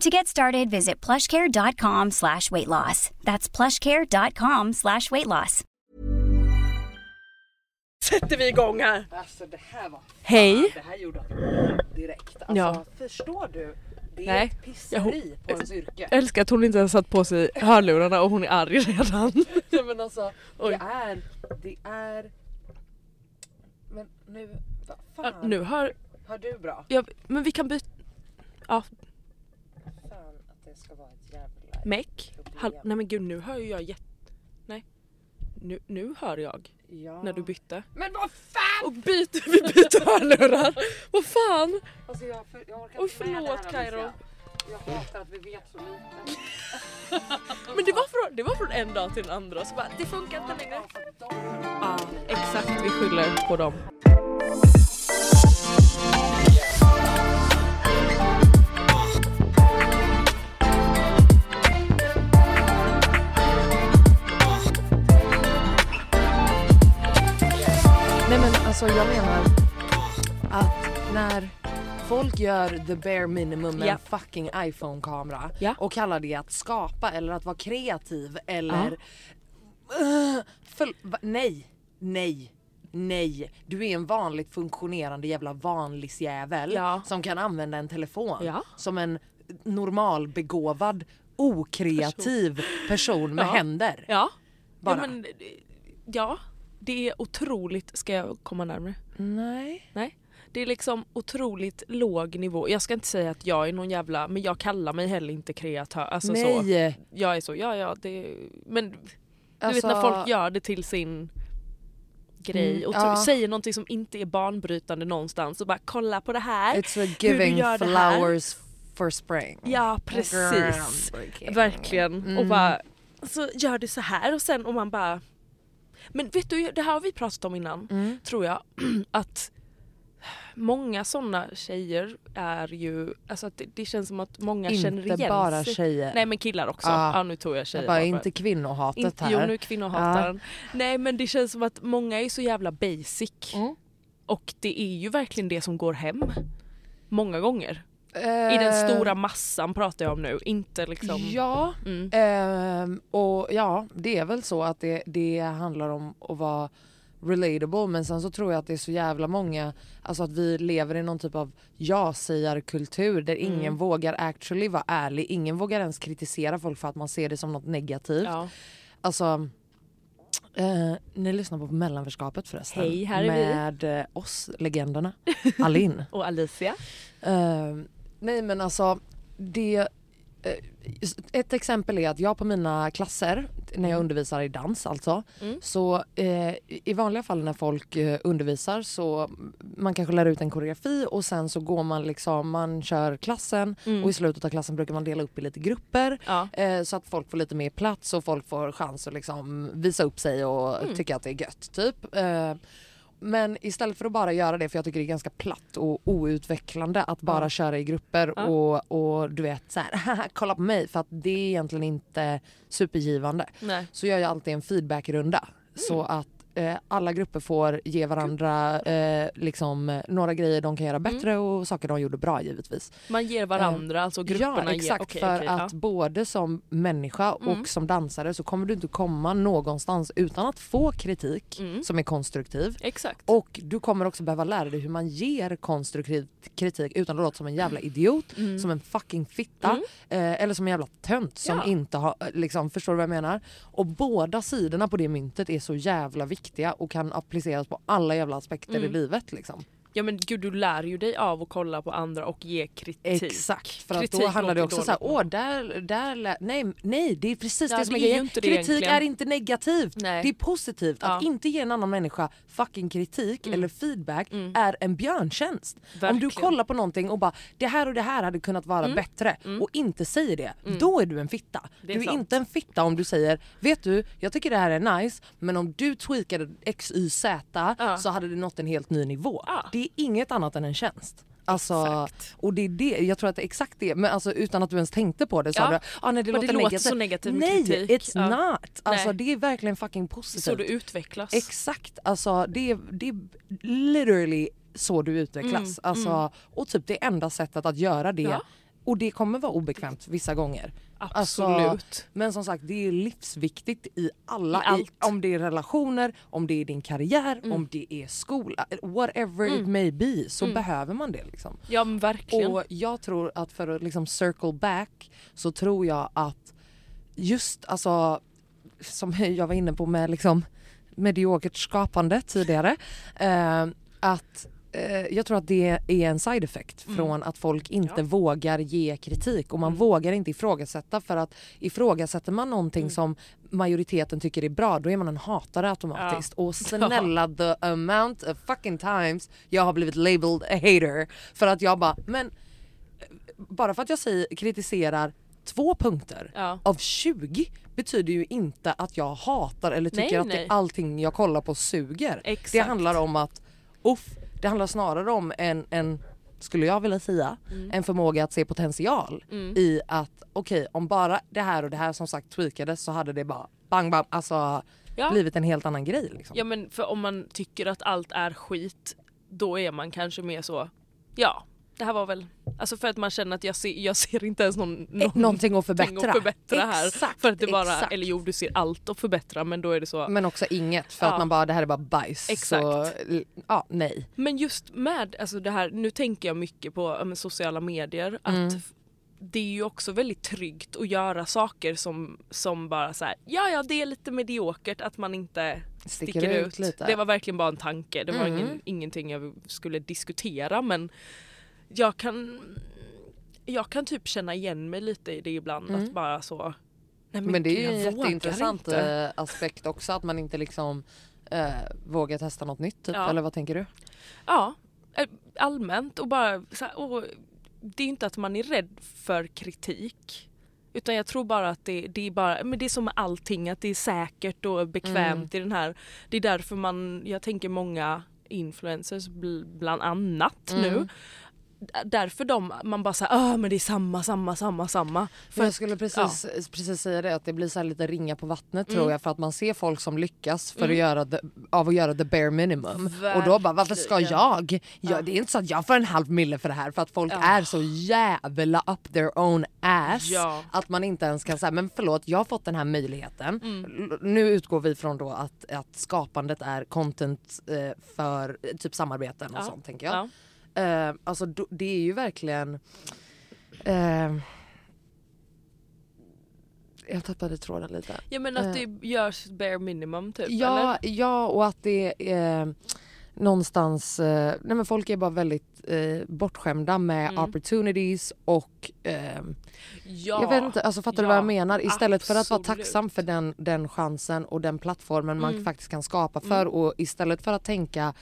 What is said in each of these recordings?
To get started, visit plushcare.com slash weight loss. That's plushcare.com slash weight loss. Sätter vi igång här. Alltså det här var... Hej. Det här gjorde direkt. Alltså Ja. förstår du? Det är Nej. ett pisseri på ens yrke. Jag älskar att hon inte har satt på sig hörlurarna och hon är arg redan. Nej, men alltså Oj. det är... Det är... Men nu... Vad Ja, fan? nu hör Hör du bra? jag, men vi kan byta. Ja, Fan ska vara ett jävla... meck. Hall- Nej men gud nu hör ju jag jätte... Nej. Nu, nu hör jag Ja. när du bytte. Men vad fan! Och byter, vi byter hörlurar. Vad fan? Alltså jag, för, jag orkar Oj, inte med förlåt, det här, Alicia. Kairo. Jag hatar att vi vet så lite. Men det var från, det var från en dag till den andra så bara det funkar inte längre. Ja exakt vi skyller på dem. Alltså jag menar att när folk gör the bare minimum med en fucking iPhone-kamera Ja. och kallar det att skapa eller att vara kreativ eller... Uh, för, va, nej, nej, nej. Du är en vanligt funktionerande jävla vanlisjävel Ja. som kan använda en telefon Ja. som en normalbegåvad okreativ person, med händer. Ja. Bara. Ja, men, ja, det är otroligt, ska jag komma närmare? Nej. Nej. Det är liksom otroligt låg nivå. Jag ska inte säga att jag är någon jävla, men jag kallar mig heller inte kreatör. Alltså Så, nej. jag är så, ja ja det, men du vet Alltså- när folk gör det till sin grej Mm, och ja. säger någonting som inte är banbrytande någonstans och bara kolla på det här. It's du giving flowers for spring. Ja precis. Verkligen. Och Mm. bara så gör du så här och sen och man bara Men vet du, det här har vi pratat om innan Mm. tror jag. Att många sådana tjejer är ju, alltså att det, det känns som att många känner igen Inte bara sig. tjejer. Nej men killar också. Ja. Ja, nu tog jag tjejer jag bara, inte kvinnohatet inte, här. Jo nu är kvinnohataren. Nej men det känns som att många är så jävla basic. Mm. Och det är ju verkligen det som går hem. Många gånger. I Eh, den stora massan pratar jag om nu, inte liksom... Ja, Mm. ehm, och ja det är väl så att det, det handlar om att vara relatable men sen så tror jag att det är så jävla många, alltså att vi lever i någon typ av ja-sägarkultur där ingen Mm. vågar actually vara ärlig, ingen vågar ens kritisera folk för att man ser det som något negativt. Ja. Alltså, eh, ni lyssnar på mellanförskapet förresten. Hej, här är vi. med eh, oss, legenderna. Alin. Och Alicia? Eh, nej men alltså, det... eh, ett exempel är att jag på mina klasser, när jag Mm. undervisar i dans alltså, Mm. så eh, i vanliga fall när folk eh, undervisar så man kanske lär ut en koreografi och sen så går man liksom, man kör klassen Mm. och i slutet av klassen brukar man dela upp i lite grupper Ja. eh, så att folk får lite mer plats och folk får chans att liksom visa upp sig och Mm. tycka att det är gött typ. Eh, men istället för att bara göra det, för jag tycker det är ganska platt och outvecklande att bara Ja. köra i grupper Ja. och, och du vet så här, "Haha, kolla på mig för att det är egentligen inte supergivande. Nej. Så gör jag alltid en feedbackrunda så Mm. att eh, alla grupper får ge varandra eh, liksom, eh, några grejer de kan göra Mm. bättre och saker de gjorde bra givetvis. Man ger varandra, alltså grupperna ja exakt ger... okej, för okej, att ja. både som människa Mm. och som dansare så kommer du inte komma någonstans utan att få kritik Mm. som är konstruktiv. Exakt. Och du kommer också behöva lära dig hur man ger konstruktiv kritik utan att låta som en jävla idiot, Mm. som en fucking fitta Mm. eh, eller som en jävla tönt som Ja. inte har, liksom, förstår du vad jag menar? Och båda sidorna på det myntet är så jävla viktiga och kan appliceras på alla jävla aspekter i Mm. livet liksom. Ja men gud du lär ju dig av att kolla på andra och ge kritik. Exakt, för att Kritik då handlar det också så här, åh där, där nej, nej det är precis Ja, det som är grejen. Kritik egentligen. är inte negativt, Nej. det är positivt. Att Ja. inte ge en annan människa fucking kritik Mm. eller feedback Mm. är en björntjänst. Om du Verkligen. kollar på någonting och bara det här och det här hade kunnat vara Mm. bättre Mm. och inte säger det, Mm. då är du en fitta. Är du är sant. inte en fitta om du säger vet du jag tycker det här är nice men om du tweakade XYZ Ja. så hade det nått en helt ny nivå. Det är inget annat än en tjänst. Alltså, Exakt. och det är det, jag tror att det är exakt det, men alltså utan att du ens tänkte på det sa Ja. du ah, nej, det, låter det låter negativt. så negativt Nej, kritik. it's Ja. not! Alltså Nej. det är verkligen fucking positivt. så du utvecklas. Exakt, alltså det är, det är literally så du utvecklas. Mm, alltså, mm. Och typ det enda sättet att göra det, Ja. Och det kommer vara obekvämt vissa gånger. Alltså, Absolut. Men som sagt det är livsviktigt i alla, I allt. om det är relationer, om det är din karriär, Mm. om det är skola, whatever it Mm. may be så Mm. behöver man det. Liksom. Ja verkligen. Och jag tror att för att liksom circle back så tror jag att just alltså som jag var inne på med liksom mediokert skapande tidigare eh, att jag tror att det är en side effect Mm. från att folk inte Ja. vågar ge kritik och man Mm. vågar inte ifrågasätta för att ifrågasätter man någonting Mm. som majoriteten tycker är bra då är man en hatare automatiskt och snälla the amount of fucking times jag har blivit labeled a hater för att jag bara men bara för att jag säger, kritiserar två punkter Ja. av 20 betyder ju inte att jag hatar eller tycker Nej, att nej. Det, allting jag kollar på suger. Exakt. Det handlar om att, uff, det handlar snarare om en, en skulle jag vilja säga, Mm. en förmåga att se potential Mm. i att okej om bara det här och det här som sagt tweakades så hade det bara bang bang alltså Ja. blivit en helt annan grej. Liksom. ja men för om man tycker att allt är skit då är man kanske mer så ja det här var väl Alltså för att man känner att jag ser, jag ser inte ens någon, någon Någonting att förbättra. att förbättra här. Exakt, För att det bara, exakt. eller jo du ser allt att förbättra men då är det så. Men också inget för Ja. att man bara det här är bara bajs. Exakt. Så, ja, nej. Men just med alltså det här, nu tänker jag mycket på men, sociala medier. Att Mm. det är ju också väldigt tryggt att göra saker som, som bara så här, ja ja det är lite mediokert att man inte Sticker, sticker, ut, ut. lite. Det var verkligen bara en tanke, det var Mm. ingen, ingenting jag skulle diskutera men jag kan jag kan typ känna igen mig lite i det ibland Mm. att bara så Nej, Men det är ju en jätteintressant inte. eh, aspekt också att man inte liksom eh, vågar testa något nytt typ. Ja. eller vad tänker du? Ja, eh, allmänt och bara så här, och det är inte att man är rädd för kritik. Utan jag tror bara att det, det är bara, men det är som med allting att det är säkert och bekvämt i den här. Det är därför man, jag tänker många influencers bl- bland annat Mm. nu. Därför de, man bara säger ah men det är samma, samma, samma, samma. För jag skulle precis, precis säga det att det blir så här lite ringa på vattnet tror Mm. jag för att man ser folk som lyckas för Mm. att göra the, av att göra the bare minimum och då bara varför ska Verkligen. jag? Ja, Ja. Det är inte så att jag får en halv mille för det här för att folk Ja. är så jävla up their own ass Ja. att man inte ens kan säga men förlåt jag har fått den här möjligheten. Mm. Nu utgår vi från då att, att skapandet är content eh, för eh, typ samarbeten och Ja. sånt tänker jag. Ja. Eh, alltså det är ju verkligen... Eh, jag tappade tråden lite. ja men att Eh. det görs bare minimum typ eller? Ja, ja och att det eh, någonstans, eh, nej men folk är bara väldigt eh, bortskämda med Mm. opportunities och eh, Ja, jag vet inte, alltså fattar du vad ja, jag menar? Istället för att vara absolut. tacksam för den, den chansen och den plattformen man Mm. faktiskt kan skapa för och istället för att tänka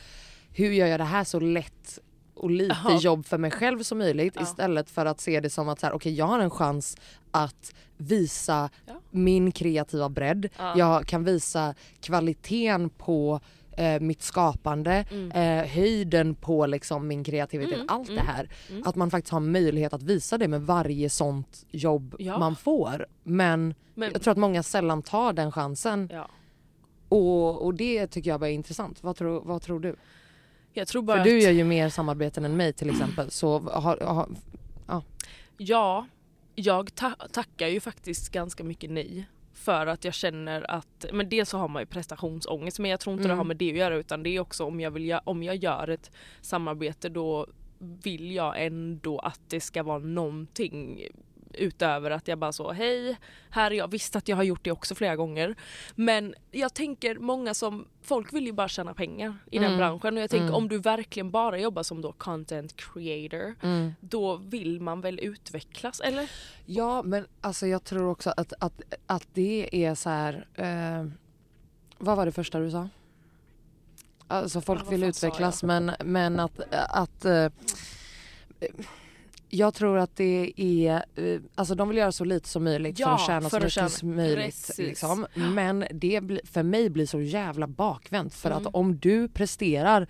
hur gör jag det här så lätt och lite Ja. jobb för mig själv som möjligt Ja. istället för att se det som att så här, okej jag har en chans att visa Ja. min kreativa bredd. Ja. Jag kan visa kvaliteten på eh, mitt skapande, Mm. eh, höjden på liksom min kreativitet, Mm, allt det mm, här. mm. Att man faktiskt har möjlighet att visa det med varje sånt jobb man får. Men, Men, jag tror att många sällan tar den chansen och, och det tycker jag bara är intressant. Vad tror, vad tror du? Jag tror bara För du att, gör ju mer samarbeten än mig till exempel. Så har, har, Ja, jag ta- tackar ju faktiskt ganska mycket nej. För att jag känner att, men dels så har man ju prestationsångest men jag tror inte det Mm. har med det att göra utan det är också om jag, vill, om jag gör ett samarbete då vill jag ändå att det ska vara någonting utöver att jag bara så hej, här är jag. Visst att jag har gjort det också flera gånger. Men jag tänker många som, folk vill ju bara tjäna pengar i den Mm. branschen och jag tänker Mm. om du verkligen bara jobbar som då content creator mm. då vill man väl utvecklas eller? Ja men alltså jag tror också att, att, att det är så här. Eh, vad var det första du sa? Alltså folk Ja, vill utvecklas men, men att, att eh, jag tror att det är, eh, alltså de vill göra så lite som möjligt för Ja, att tjäna för så mycket som möjligt. Liksom. Men det för mig blir så jävla bakvänt för Mm. att om du presterar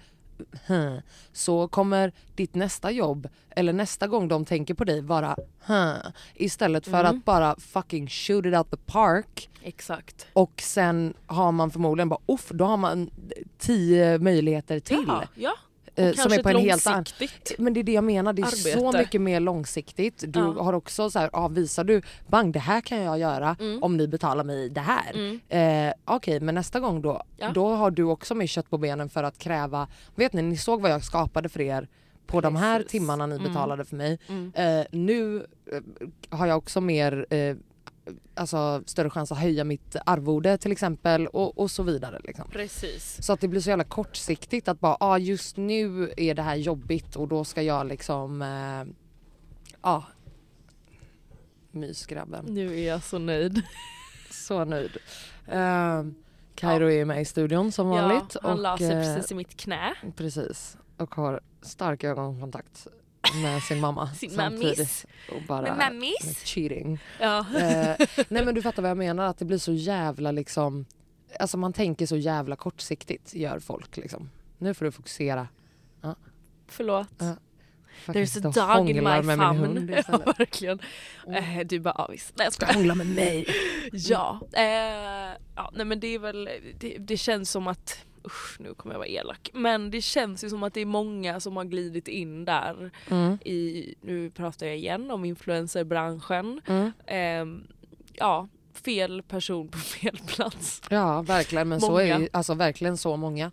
så kommer ditt nästa jobb eller nästa gång de tänker på dig vara istället för Mm. att bara fucking shoot it out the park Exakt. och sen har man förmodligen bara uff då har man tio möjligheter till. Ja, ja. Eh, som är på en helt annan men det är det jag menar, det är så arbete. mycket mer långsiktigt. Du Ja. har också så här, ja, visar du bang det här kan jag göra Mm. om ni betalar mig det här. Mm. Eh, Okej men nästa gång då, Ja. då har du också mer kött på benen för att kräva, vet ni ni såg vad jag skapade för er på de här Precis. timmarna ni Mm. betalade för mig. Mm. Eh, nu eh, har jag också mer eh, alltså, större chans att höja mitt arvode till exempel och, och så vidare. Liksom. Precis. Så att det blir så jävla kortsiktigt att bara ah, just nu är det här jobbigt och då ska jag liksom ja eh, ah, mysgrabben. Nu är jag så nöjd. Så nöjd. Uh, Kairo är med i studion som vanligt. Ja, han la sig eh, precis i mitt knä. precis. Och har stark ögonkontakt med sin mamma Sin samtidigt. mammis. Och bara Men mammis. cheating. Ja. Eh, nej men du fattar vad jag menar att det blir så jävla liksom Alltså man tänker så jävla kortsiktigt gör folk liksom. Nu får du fokusera. Förlåt. Ja. There's a dog in my med famn. Ja, verkligen. Eh, du bara ja, visst. Nej jag Ska skojar. hångla med mig. Ja. Eh, ja, nej men det är väl, det, det känns som att Usch, nu kommer jag vara elak. Men det känns ju som att det är många som har glidit in där Mm. i, nu pratar jag igen om influencerbranschen. Mm. Ehm, ja, fel person på fel plats. Ja verkligen men så är Många. ju, alltså verkligen så många.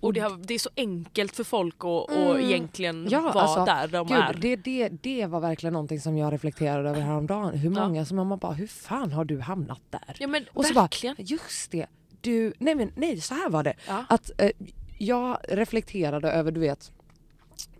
Och det, har, det är så enkelt för folk att Mm. egentligen Ja, vara alltså, där de Gud, är. det, det, det var verkligen någonting som jag reflekterade över häromdagen. Hur Ja. många som man bara, hur fan har du hamnat där? Ja men Och så verkligen. bara, just det, du, nej men nej så här var det. Ja. Att eh, jag reflekterade över, du vet,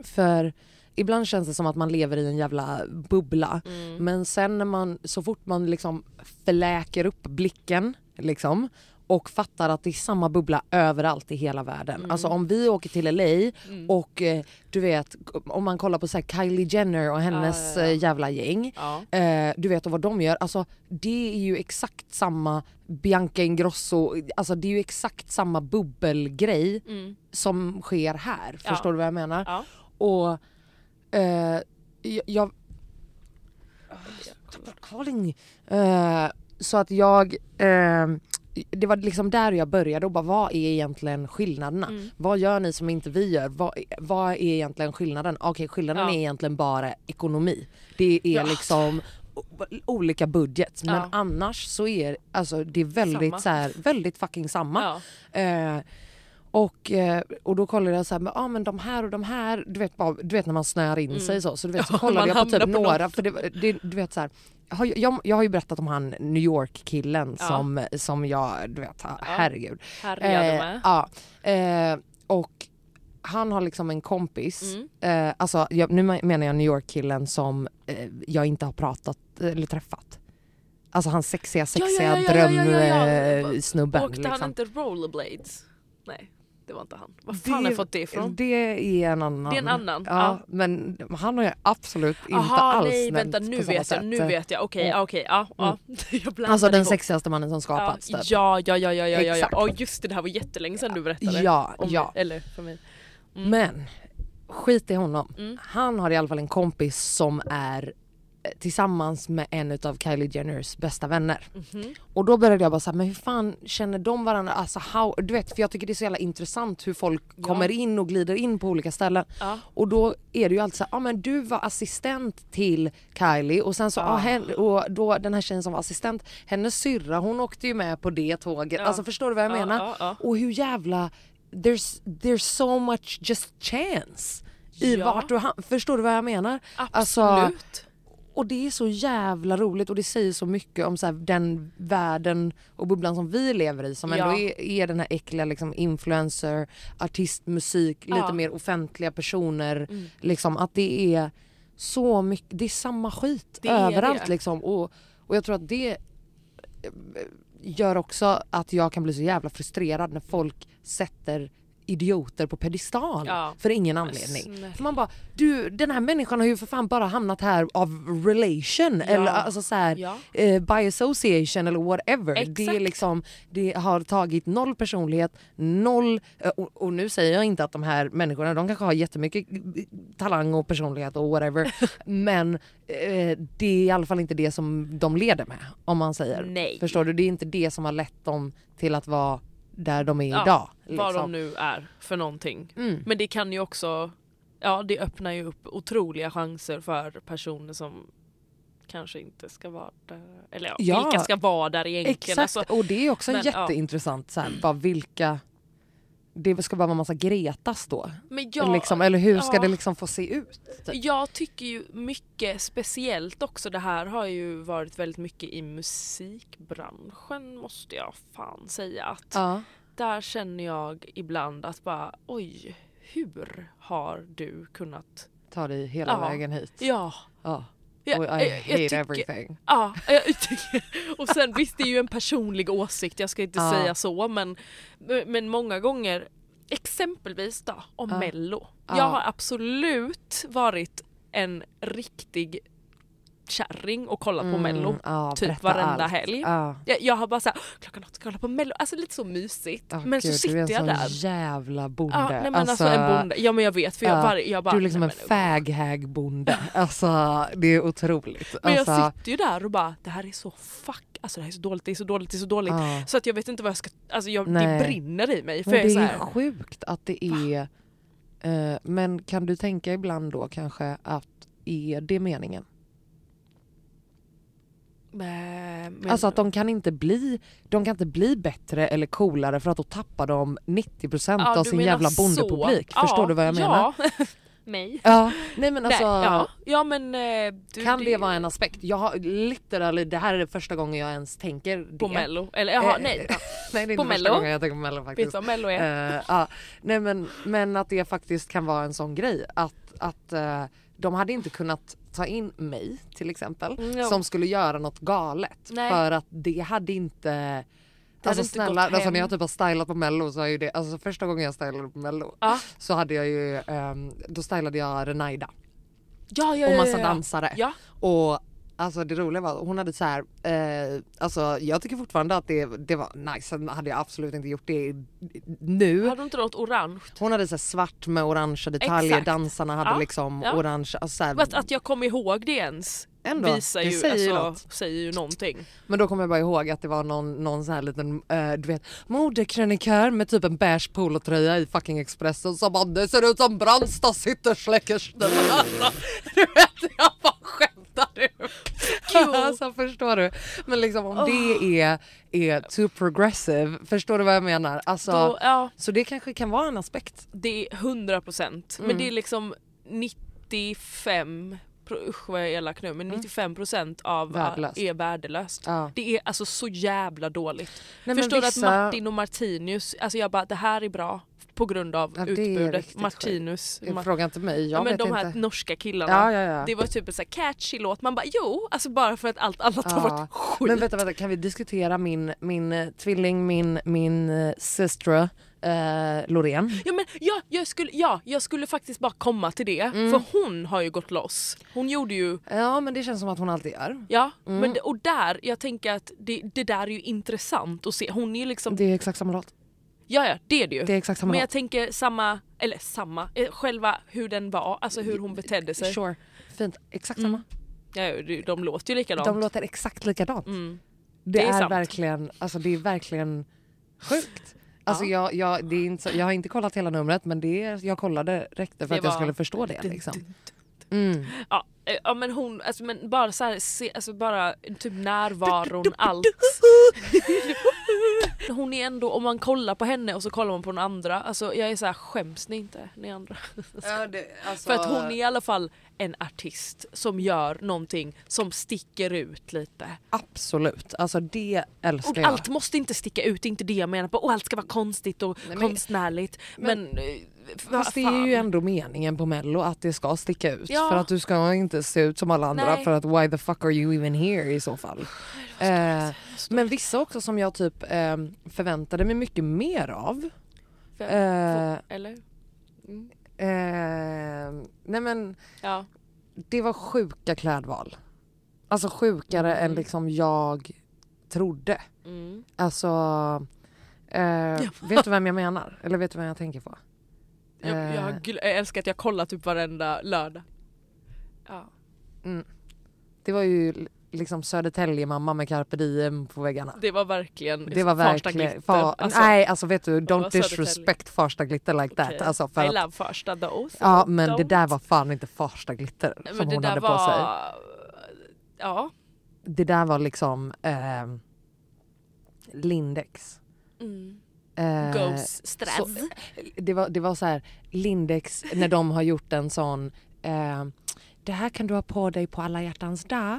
för ibland känns det som att man lever i en jävla bubbla. Mm. Men sen när man, så fort man liksom förläker upp blicken liksom och fattar att det är samma bubbla överallt i hela världen. Mm. Alltså om vi åker till LA och eh, du vet om man kollar på så Kylie Jenner och hennes Ja, ja, ja. eh, jävla gäng. Ja. Eh, du vet och vad de gör, alltså det är ju exakt samma Bianca Ingrosso, alltså det är ju exakt samma bubbelgrej Mm. som sker här. Ja. Förstår du vad jag menar? Och eh, jag... jag calling. Eh, så att jag... Eh, det var liksom där jag började och bara vad är egentligen skillnaderna? Mm. Vad gör ni som inte vi gör? Vad, vad är egentligen skillnaden? Okej skillnaden Ja. är egentligen bara ekonomi. Det är Ja. liksom olika budget men annars så är alltså, det är väldigt, Samma. så här, väldigt fucking samma. Eh, och, eh, och då kollade jag så här, men, ah, men de här och de här, du vet, bara, du vet när man snöar in sig så. Så du vet så Mm. Ja, kollade jag på typ på några, för det, det, du vet så här, jag, jag, jag har ju berättat om han New York killen Ja. som, som jag, du vet, herregud. Härjade Eh, med. ja, eh, och han har liksom en kompis, Mm. eh, alltså jag, nu menar jag New York-killen som eh, jag inte har pratat eller träffat. Alltså han sexiga, sexiga ja, ja, ja, ja, ja. drömsnubben. Åkte han liksom. inte rollerblades? Nej, det var inte han. Var fan har jag fått det ifrån? Det är en annan. Det är en annan, Ja, ja. Men han har jag absolut inte Aha, alls nej nämnt vänta nu på vet jag, nu vet jag, okej, Ja. okej, ja, ja. jag blandade Alltså den ihop. sexigaste mannen som ja, skapats. typ. ja, ja, ja, ja, ja, ja, Exakt. ja. Oh, just det, det här var jättelänge sedan du berättade. Ja, om, ja. Eller för mig. Mm. Men skit i honom. Mm. Han har i alla fall en kompis som är tillsammans med en av Kylie Jenners bästa vänner. Mhm. Och då började jag bara säga men hur fan känner de varandra? Alltså how, du vet för jag tycker det är så jävla intressant hur folk Ja. kommer in och glider in på olika ställen. Ja. Och då är det ju alltid så ja ah, men du var assistent till Kylie och sen så, Ah. ah. hen, och då den här tjejen som var assistent, hennes syrra hon åkte ju med på det tåget. Ja. Alltså förstår du vad jag Ja, menar? ja, ja. Och hur jävla, there's, there's so much just chance. I Ja. vart du ham- förstår du vad jag menar? Alltså, Absolut. Och det är så jävla roligt och det säger så mycket om så här, den världen och bubblan som vi lever i som Ja. ändå är, är den här äckliga liksom, influencer, artist, musik, Ja. lite mer offentliga personer. Mm. Liksom, att det är så mycket, det är samma skit Det överallt liksom. Och, och jag tror att det eh, gör också att jag kan bli så jävla frustrerad när folk sätter idioter på pedestal Ja. för ingen anledning. snälla. Man bara, du den här människan har ju för fan bara hamnat här av relation eller alltså så här, Ja. eh, by association eller whatever. Det, är Exakt. liksom, det har tagit noll personlighet, noll... eh, Och, och nu säger jag inte att de här människorna, de kanske har jättemycket eh, talang och personlighet och whatever. men eh, det är i alla fall inte det som de leder med om man säger. Nej. Förstår du? Det är inte det som har lett dem till att vara där de är Ja, idag. Vad liksom. de nu är för någonting. Mm. Men det kan ju också, ja det öppnar ju upp otroliga chanser för personer som kanske inte ska vara där. Eller ja, Ja. vilka ska vara där egentligen? Exakt, Alltså, och det är också men, jätteintressant. Så här, bara vilka... Det ska bara vara massa Gretas då? jag, liksom, eller hur ska ja. det liksom få se ut? Typ? Jag tycker ju mycket speciellt också, det här har ju varit väldigt mycket i musikbranschen måste jag fan säga. Att Ja. Där känner jag ibland att bara oj, hur har du kunnat... Ta dig hela Ja. vägen hit. Ja, Ja. Ja, Och I jag- hate tycker- everything. Ja, jag tycker, och sen visst det är ju en personlig åsikt, jag ska inte Ja. säga så men, men många gånger, exempelvis då om Ja. mello. Ja. Jag har absolut varit en riktig kärring och kollat på mello. Mm, ja, typ varenda allt. helg. Ja. Jag, jag har bara såhär, klockan åtta ska jag kolla på mello, alltså lite så mysigt. Ja, men gud, så du är sitter en jag sån där. jävla bonde. Ja, nej, men alltså, en bonde. Ja men jag vet för jag, Ja, varje, jag bara, du är liksom nej, en men, fag-hag-bonde. Alltså det är otroligt. Men jag alltså, sitter ju där och bara, det här är så fuck, alltså det här är så dåligt, det är så dåligt, det är så dåligt. ja. Så att jag vet inte vad jag ska, alltså jag, det brinner i mig. För Men jag är det så är här, sjukt att det är... Eh, men kan du tänka ibland då kanske att är det meningen? Men, Alltså att de kan inte bli de kan inte bli bättre eller coolare för att då tappar de 90% ja, av du sin jävla så. bondepublik. Ja, Förstår du vad jag menar? Ja, mig. Ja. Nej men alltså Nej, ja. ja men... eh, Du, kan det vara en aspekt? Jag har literally, det här är första gången jag ens tänker det. På mello? Eller jaha, Eh, nej. Nej det är På inte första Mello? gången jag tänker på mello Vet faktiskt. du vad mello är? Eh, ja. Nej men, men att det faktiskt kan vara en sån grej att, att eh, de hade inte kunnat ta in mig till exempel Mm, som skulle göra något galet Nej. för att det hade inte Det alltså snälla, alltså när jag typ har stylat på mello så är ju det, alltså första gången jag stylade på mello Ja. så hade jag ju, ehm, då stylade jag Renaida Ja, ja, och ja, massa ja, ja. dansare. Och alltså det roliga var hon hade så här, eh, alltså jag tycker fortfarande att det, det var nice, sen hade jag absolut inte gjort det nu. Hade du inte något orange? Hon hade så svart med orangea detaljer, Exakt. dansarna hade Ja, liksom ja. orange, alltså så här, Att, att jag kom ihåg det ens Ändå, visar ju, säger ju alltså, något. säger ju någonting. Men då kommer jag bara ihåg att det var någon, någon sån här liten eh, du vet modekrönikör med typ en beige polotröja i fucking Expressen som bara det ser ut som Brandstads Hittersläckerstil. Alltså, du vet jag bara skämtar du? Alltså förstår du? Men liksom om det är, är too progressive, förstår du vad jag menar? Alltså, Då, ja, så det kanske kan vara en aspekt. det är 100 procent. Men Mm. det är liksom 95 pro- usch vad jag är elak nu men 95 procent av Mm. Värdelöst. är värdelöst. Ja. Det är alltså så jävla dåligt. Nej, Förstår du vissa- att Martin och Martinius, alltså jag bara det här är bra. På grund av Ja, utbudet. Martinus. Ma- Fråga inte mig, jag ja, men vet de här inte. norska killarna. Ja, ja, ja. Det var typ en så catchy låt. Man bara jo, alltså bara för att allt annat har Ja. varit skit. Men vänta, vänta, kan vi diskutera min, min eh, tvilling, min, min uh, systra eh, Loreen? Ja, men, ja, jag skulle, ja, jag skulle faktiskt bara komma till det. Mm. För hon har ju gått loss. Hon gjorde ju Ja men det känns som att hon alltid gör. Ja, Mm. men och där, jag tänker att det, det där är ju intressant att se. Hon är ju liksom, Det är exakt samma låt. Ja ja det är det ju. Det är exakt samma men jag låt. tänker samma, eller samma, eh, själva hur den var, alltså hur hon betedde sig. Sure. Fint, exakt Mm. samma. Ja, de, de låter ju likadant. De låter exakt likadant. mm. Det, Det är är, verkligen, alltså det är verkligen sjukt. Alltså jag, jag, det är inte, jag har inte kollat hela numret men det är, jag kollade räckte för Det att jag var- skulle förstå det. Liksom. Mm. Ja, eh, ja men hon, alltså, men bara så här, se, alltså bara typ närvaron, allt. Hon är ändå, om man kollar på henne och så kollar man på den andra, alltså jag är så här skäms ni inte ni andra? alltså- För att hon är i alla fall en artist som gör någonting som sticker ut lite. Absolut, alltså det älskar Och jag. allt måste inte sticka ut, det är inte det jag menar på. Och allt ska vara konstigt och Nej, men- konstnärligt. Men, eh, Fast det är ju ändå meningen på mello att det ska sticka ut. Ja. För att du ska inte se ut som alla andra Nej. för att why the fuck are you even here i så fall. Eh, men vissa också som jag typ eh, förväntade mig mycket mer av. Vem? Eh, Eller? Mm. eh, nej men Ja. det var sjuka klädval. Alltså sjukare Mm. än liksom jag trodde. Mm. Alltså, eh, vet du vem jag menar? Eller vet du vem jag tänker på? Jag, jag, Eh. jag älskar att jag kollar typ varenda lördag. Ja. Det var ju liksom Södertälje mamma med carpe diem på väggarna. Det var verkligen Det var Farsta verkligen... glitter. Fa- Alltså, nej alltså vet du, var don't disrespect Farsta glitter like that. Alltså för I att, love Farsta though. so ja men det don't. där var fan inte Farsta glitter som men det hon hade var... på sig. Ja. Det där var liksom eh, Lindex. Mm. Eh, Ghost stress. så- det, var, det var så här Lindex när de har gjort en sån eh, det här kan du ha på dig på alla hjärtans dag.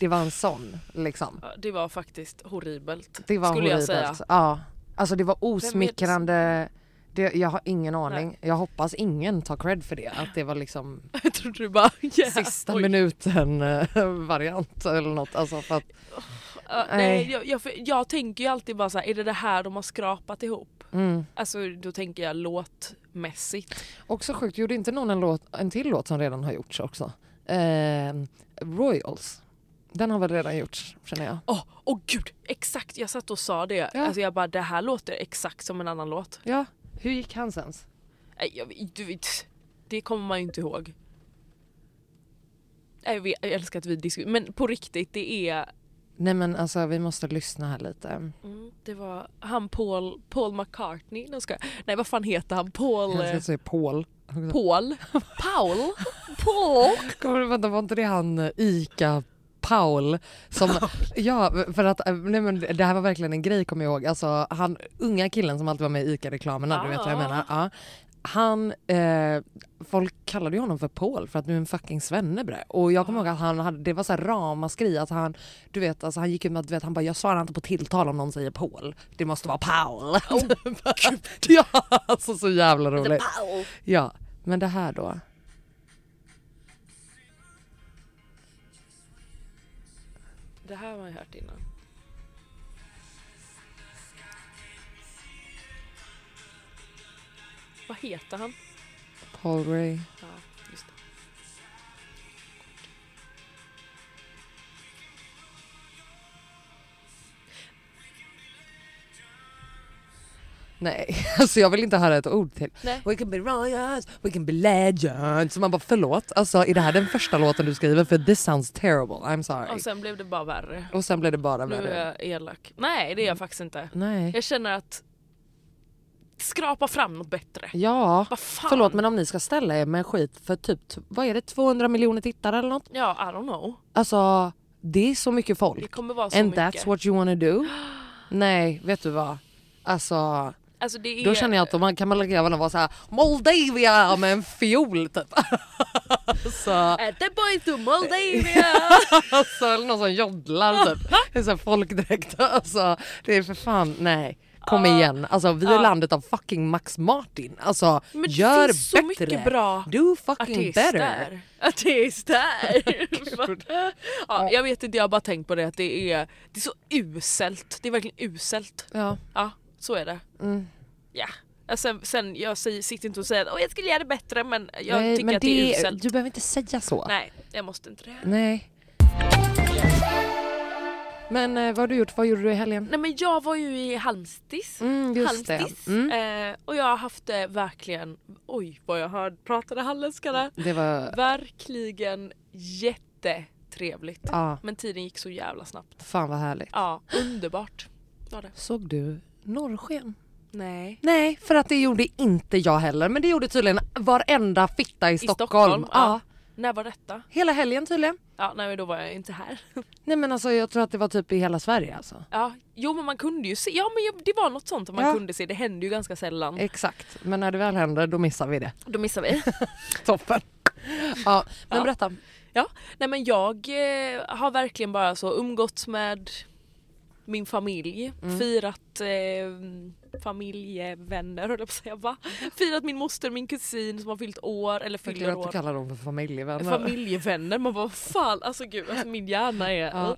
Det var en sån liksom. Det var faktiskt horribelt. Det var skulle horribelt. jag säga. Ja. Alltså det var osmickrande. Det, jag har ingen aning. Jag hoppas ingen tar cred för det. Att det var liksom Jag trodde du bara yeah. sista Oj. minuten eh, variant eller något. Alltså för att, Ja, Nej. nej, jag, jag, jag tänker ju alltid bara så här, är det det här de har skrapat ihop? mm. Alltså då tänker jag låtmässigt. Också sjukt, gjorde inte någon en, låt, en till låt som redan har gjorts också? Eh, Royals. Den har väl redan gjorts känner jag. Åh oh, gud, exakt jag satt och sa det. Ja. Alltså jag bara det här låter exakt som en annan låt. Ja, hur gick hans ens? Nej, jag, du vet, det kommer man ju inte ihåg. Jag, vet, jag älskar att vi diskuterar, men på riktigt det är Nej men alltså vi måste lyssna här lite. Mm, det var han Paul, Paul McCartney. Nej, ska, nej vad fan heter han? Paul... Jag ska säga Paul. Paul? Paul? Paul? Kommer du vänta, var inte det han eh, Ica Paul som, ja för att, eh, nej men det här var verkligen en grej kommer jag ihåg, alltså han unga killen som alltid var med i ICA-reklamerna, du vet vad jag Ah. menar. Ja. Han, eh, folk kallade ju honom för Paul för att du är en fucking svennebre. Och jag kommer ihåg att han hade, det var så här ramaskri att han, du vet alltså han gick ut med att du vet, han bara jag svarar inte på tilltal om någon säger Paul. Det måste vara Paul. ja alltså så jävla roligt. Paul. Ja, men det här då. Det här har man ju hört innan. Vad heter han? Paul Ray. Ja, Nej, alltså jag vill inte höra ett ord till. Nej. We can be royals, we can be legends. Så man bara förlåt, alltså är det här den första låten du skriver? För this sounds terrible, I'm sorry. Och sen blev det bara värre. Och sen blev det bara Nu är värre. jag elak. Nej det är jag faktiskt inte. Nej. Jag känner att skrapa fram något bättre. Ja, förlåt men om ni ska ställa er med skit för typ, vad är det, 200 miljoner tittare eller något? Ja, I don't know. Alltså det är så mycket Det folk. kommer vara så And mycket. that's what you wanna do? Nej, vet du vad? Alltså Alltså det är... då känner jag att man kan man lika gärna vara såhär Moldavia med en fiol typ. alltså, At the boy to Moldavia! alltså eller någon som joddlar typ. Det är så här folkdräkt. Alltså det är för fan, nej. kom igen. Alltså vi är Ja. landet av fucking Max Martin. Alltså Men gör finns så bättre. mycket bra Do fucking better. Artister. Artister. ja, jag vet inte, jag har bara tänkt på det att det är, det är så uselt. Det är verkligen uselt. Ja. Ja, så är det. Mm. Ja. Sen, sen jag säger, sitter inte och säger att "Åh, jag skulle göra det bättre men jag Nej, tycker men att det är uselt. Du behöver inte säga så. Nej, jag måste inte det. Nej. Men eh, vad har du gjort? Vad gjorde du i helgen? Nej men jag var ju i Halmstis. Mm, just Halmstis. det. Mm. Eh, och jag har haft det verkligen, oj vad jag hörde, pratade halländska där. Det var... Verkligen jättetrevligt. Ja, Men tiden gick så jävla snabbt. fan vad härligt. Ja, underbart var det. Såg du norrsken? Nej. Nej, för att det gjorde inte jag heller. Men det gjorde tydligen varenda fitta i, I Stockholm. Stockholm? Ja. Ja. När var detta? Hela helgen tydligen. Ja, nej men då var jag inte här. Nej men alltså jag tror att det var typ i hela Sverige alltså. Ja, jo men man kunde ju se, ja men det var något sånt man Ja. kunde se, det händer ju ganska sällan. Exakt, men när det väl händer då missar vi det. Då missar vi. Toppen. Ja, men Ja. berätta. Nej men jag eh, har verkligen bara så umgåtts med min familj, Mm. firat eh, familjevänner höll jag på att säga va? Firat min moster, min kusin som har fyllt år eller fyller gillar att du år. kallar dem för familjevänner. Familjevänner, man bara fan, alltså gud alltså min hjärna är... Ja.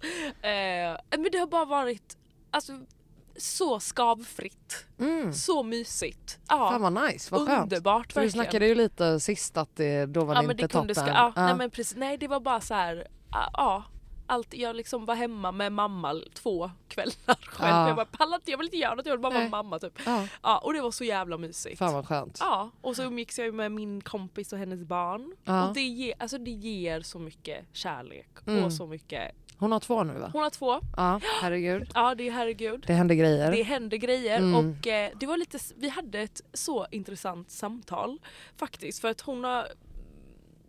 Eh, men det har bara varit alltså, så skavfritt, Mm. så mysigt. Ja, Fan vad nice, vad skönt. underbart För verkligen. snackade ju lite sist att det, då var det ja, inte det toppen. ska, ja, Ja. Nej, men precis, nej det var bara så här, ja allt, jag liksom var hemma med mamma två kvällar själv. Ja. Jag bara pallar inte, jag vill inte göra något, jag vill bara vara Nej. mamma typ. Ja, Ja, och det var så jävla mysigt. fan vad skönt. Ja, och så umgicks jag med min kompis och hennes barn. Ja. Och det ger, alltså det ger så mycket kärlek Mm. och så mycket. Hon har två nu va? Hon har två, Ja, herregud. ja det är herregud. Det händer grejer. Det händer grejer Mm. och eh, det var lite, vi hade ett så intressant samtal faktiskt för att hon har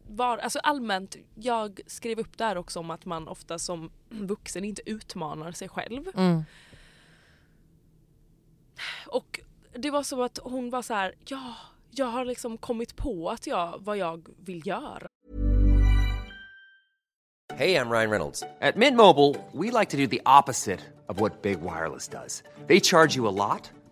var, alltså allmänt, jag skrev upp där också om att man ofta som vuxen inte utmanar sig själv. Mm. Och det var som att hon var så här, ja, jag har liksom kommit på att jag, vad jag vill göra. Hey, I'm Ryan Reynolds. At Mint Mobile, we like to do the opposite of what Big Wireless does. They charge you a lot,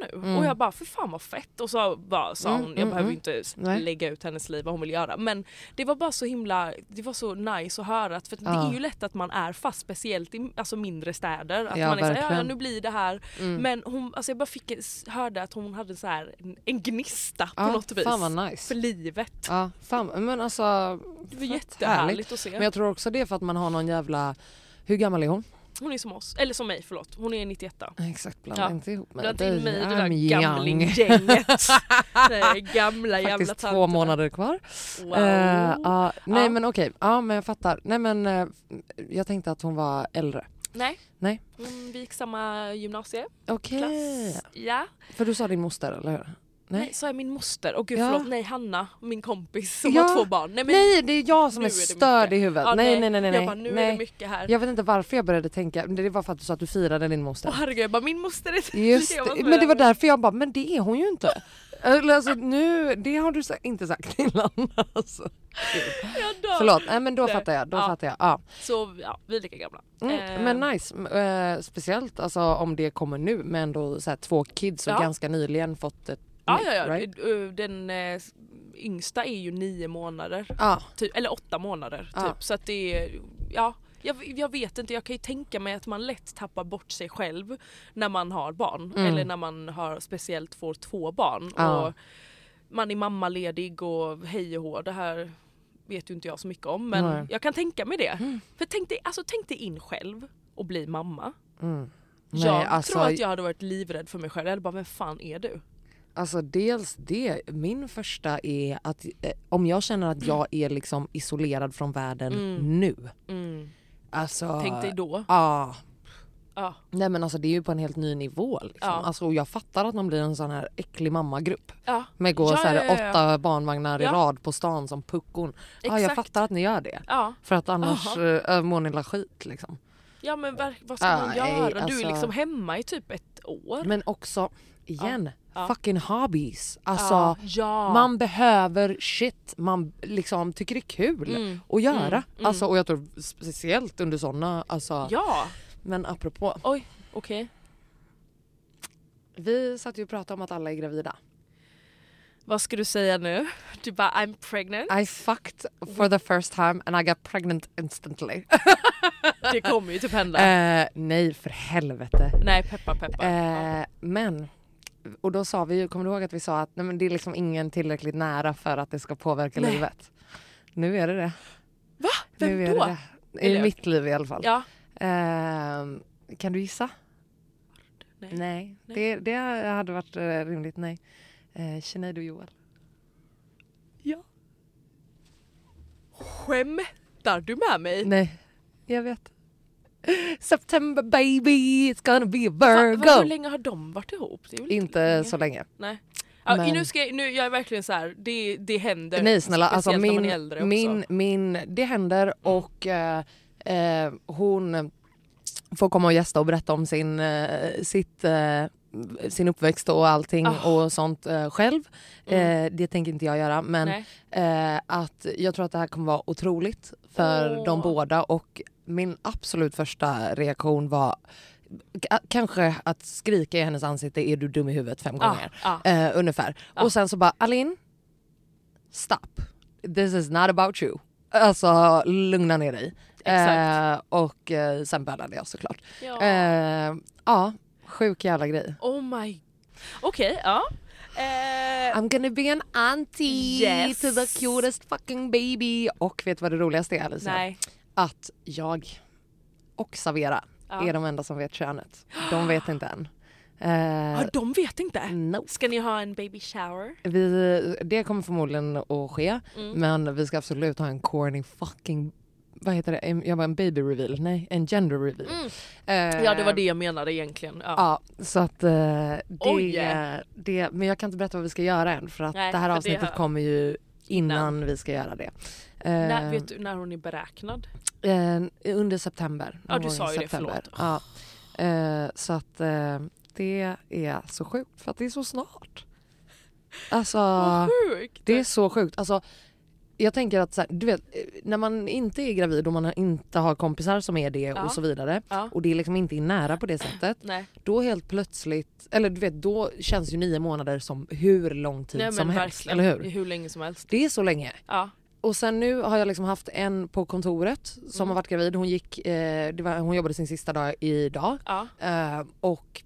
Nu. Mm. Och jag bara, för fan vad fett. Och så bara sa Mm, hon, jag mm, behöver mm. inte Nej. lägga ut hennes liv vad hon vill göra. Men det var bara så himla, det var så nice att höra. För att det Ja. är ju lätt att man är fast, speciellt i alltså mindre städer. Att Ja, man är såhär, ja, nu blir det här. Mm. Men hon, alltså jag bara fick, hörde att hon hade så här en, gnista på Ja, något vis. fan vad nice. För livet. Ja, fan, men alltså Det var jättehärligt att se. Men jag tror också det är för att man har någon jävla... Hur gammal är hon? Hon är som oss, eller som mig förlåt. Hon är 91 Exakt, blanda Ja. inte ihop Dra inte in mig i det där gamlinggänget. gamla jävla Faktiskt två månader kvar. Wow. Eh, ja, nej Ja. men okej, ja men jag fattar. Nej men eh, jag tänkte att hon var äldre. Nej. Nej. Mm, vi gick samma gymnasieklass. Okej. Ja. För du sa din moster eller hur? Nej. Nej. sa jag min moster? Och gud Ja. förlåt, nej Hanna, min kompis som Ja. har två barn. Nej, men, Nej det är jag som är är störd i huvudet. Ja, nej nej nej nej. Jag bara, nu är det nej. mycket här. Jag vet inte varför jag började tänka, men det var för att du sa att du firade din moster. Åh herregud, jag bara min moster är Just det, men det var därför jag bara, men det är hon ju inte. Alltså nu, det har du inte sagt innan. Alltså. Jag dör. Förlåt, nej men då Det- fattar jag. Då ja. fattar jag. Ja. Så ja, vi är lika gamla. Mm, Eh, men nice, eh, speciellt alltså, om det kommer nu med ändå så här, två kids och ganska nyligen fått ett Ja, ja, ja. right? Eh, Den eh, yngsta är ju nio månader. Ja, Typ, eller åtta månader Ja. typ. Så att det är, ja. Jag, jag vet inte, jag kan ju tänka mig att man lätt tappar bort sig själv när man har barn. Mm. Eller när man har speciellt får två barn. Ja. Och man är mammaledig och hej och hå. Det här vet ju inte jag så mycket om men Nej. jag kan tänka mig det. För tänk dig, alltså, tänk dig in själv och bli mamma. Mm. jag Nej, alltså, tror att jag hade varit livrädd för mig själv. Jag hade bara, vem fan är du? Alltså dels det, min första är att eh, om jag känner att jag är liksom isolerad från världen Mm. nu. Mm. Alltså, Tänk dig då. Ja. Ja. Nej men alltså det är ju på en helt ny nivå. Liksom. Ja. Alltså, och jag fattar att man blir en sån här äcklig mammagrupp. Ja. Med går Ja, så här, åtta barnvagnar i rad på stan som puckon. Ja, jag Exakt. fattar att ni gör det. För att annars äh, mår ni skit liksom. ja men vad ska man göra? Du är alltså- liksom hemma i typ ett år. Men också, igen, Ja. fucking hobbies. Alltså ja. ja. man behöver shit man liksom tycker det är kul Mm, att göra. mm, mm. Alltså, och jag tror speciellt under såna, alltså, Ja, men apropå. oj okej. Vi satt ju och pratade om att alla är gravida. Vad ska du säga nu? Du bara I'm pregnant. I fucked for the first time and I got pregnant instantly. Det kommer ju typ hända. eh, nej för helvete. Nej peppar peppar. Eh, men, och då sa vi ju, kommer du ihåg att vi sa att nej, men det är liksom ingen tillräckligt nära för att det ska påverka Nej. livet. Nu är det det. Va? Vem nu är då? Det det. I Eller- mitt liv i alla fall. Ja. Eh, kan du gissa? Nej. Nej, Nej. Det, det hade varit eh, rimligt nej. Eh, Sinead och Joel. ja. Skämtar du med mig? Nej, jag vet. September baby, it's gonna be a va, hur Virgo. länge har de varit ihop? Väl Inte länge. så länge. Nej. Ja, Men- nu ska jag, nu, jag är verkligen så här. Det, det händer. Nej snälla, alltså min, min, min, det händer och eh, eh, hon får komma och gästa och berätta om sin, eh, sitt, eh, sin uppväxt och allting Ah. och sånt eh, själv. Mm. Eh, det tänker inte jag göra men eh, att jag tror att det här kommer vara otroligt för Åh. de båda och min absolut första reaktion var k- kanske att skrika i hennes ansikte är du dum i huvudet fem Ah, gånger. ah. Eh, ungefär. Ja. Och sen så bara Alin, stop. This is not about you. Alltså lugna ner dig. Eh, och eh, sen bölade jag såklart. Ja. Ja, sjuk jävla grej. Oh my... Okej, ja. Eh, I'm gonna be an auntie Yes. to the cutest fucking baby. Och vet du vad det roligaste är Alicia? nej. Att jag och Savera Ja. är de enda som vet könet. De vet inte än. Eh, Ja, de vet inte. no. Ska ni ha en baby shower? Vi, det kommer förmodligen att ske Mm. men vi ska absolut ha en corny fucking vad heter det? Jag var en baby reveal, nej en gender reveal. Mm. Eh, Ja det var det jag menade egentligen. Ja. Ja, så att eh, det, Oj. det, men jag kan inte berätta vad vi ska göra än för att Nej, det här det avsnittet har- kommer ju innan, Innan. vi ska göra det. Eh, När, vet du när hon är beräknad? eh, under september. Ja, du sa ju det, september. förlåt. Ja. Eh, så att eh, det är så sjukt för att det är så snart. Alltså, det är så sjukt. Alltså, jag tänker att så här, du vet, eh, när man inte är gravid och man inte har kompisar som är det Ja. och så vidare Ja. och det liksom inte är nära på det sättet Nej, då helt plötsligt, eller du vet då känns ju nio månader som hur lång tid Nej som helst. Eller hur? Hur länge som helst. Det är så länge. Ja. Och sen nu har jag liksom haft en på kontoret som Mm. har varit gravid. Hon, gick, eh, var, hon jobbade sin sista dag idag. ja. Eh, och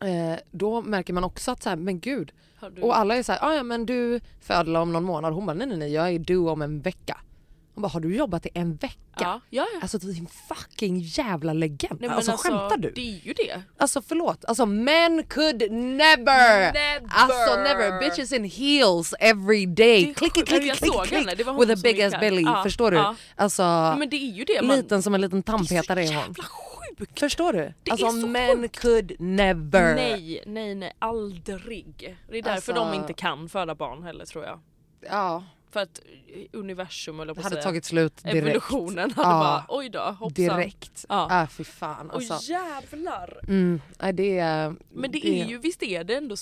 eh, då märker man också att så här, men gud. Du... Och alla är så här, "Ah, ja men du föder om någon månad. Hon bara nej nej nej jag är due om en vecka. Hon bara har du jobbat i en vecka? ja, ja, ja. Alltså din fucking jävla legend. Nej, men alltså, skämtar du? Det är ju det. Alltså förlåt, alltså men could never! Never! Alltså never, bitches in heels every day. Klick, klick, klick, klick, with a big ass belly. Förstår du? ja. Alltså Men det är ju det. Man... liten som en liten tandpetare är hon. Sjukt! Förstår du? Det alltså är så men sjukt. could never. Nej, nej, nej, aldrig. Det är därför Alltså- de inte kan föda barn heller tror jag. Ja, För att universum eller det på hade säga, tagit slut direkt. evolutionen hade Ja. bara oj då hoppsan. Direkt. Ja. Äh, fy fan Och alltså. jävlar! Mm, nej, det är... Men det är ju, visst är det ändå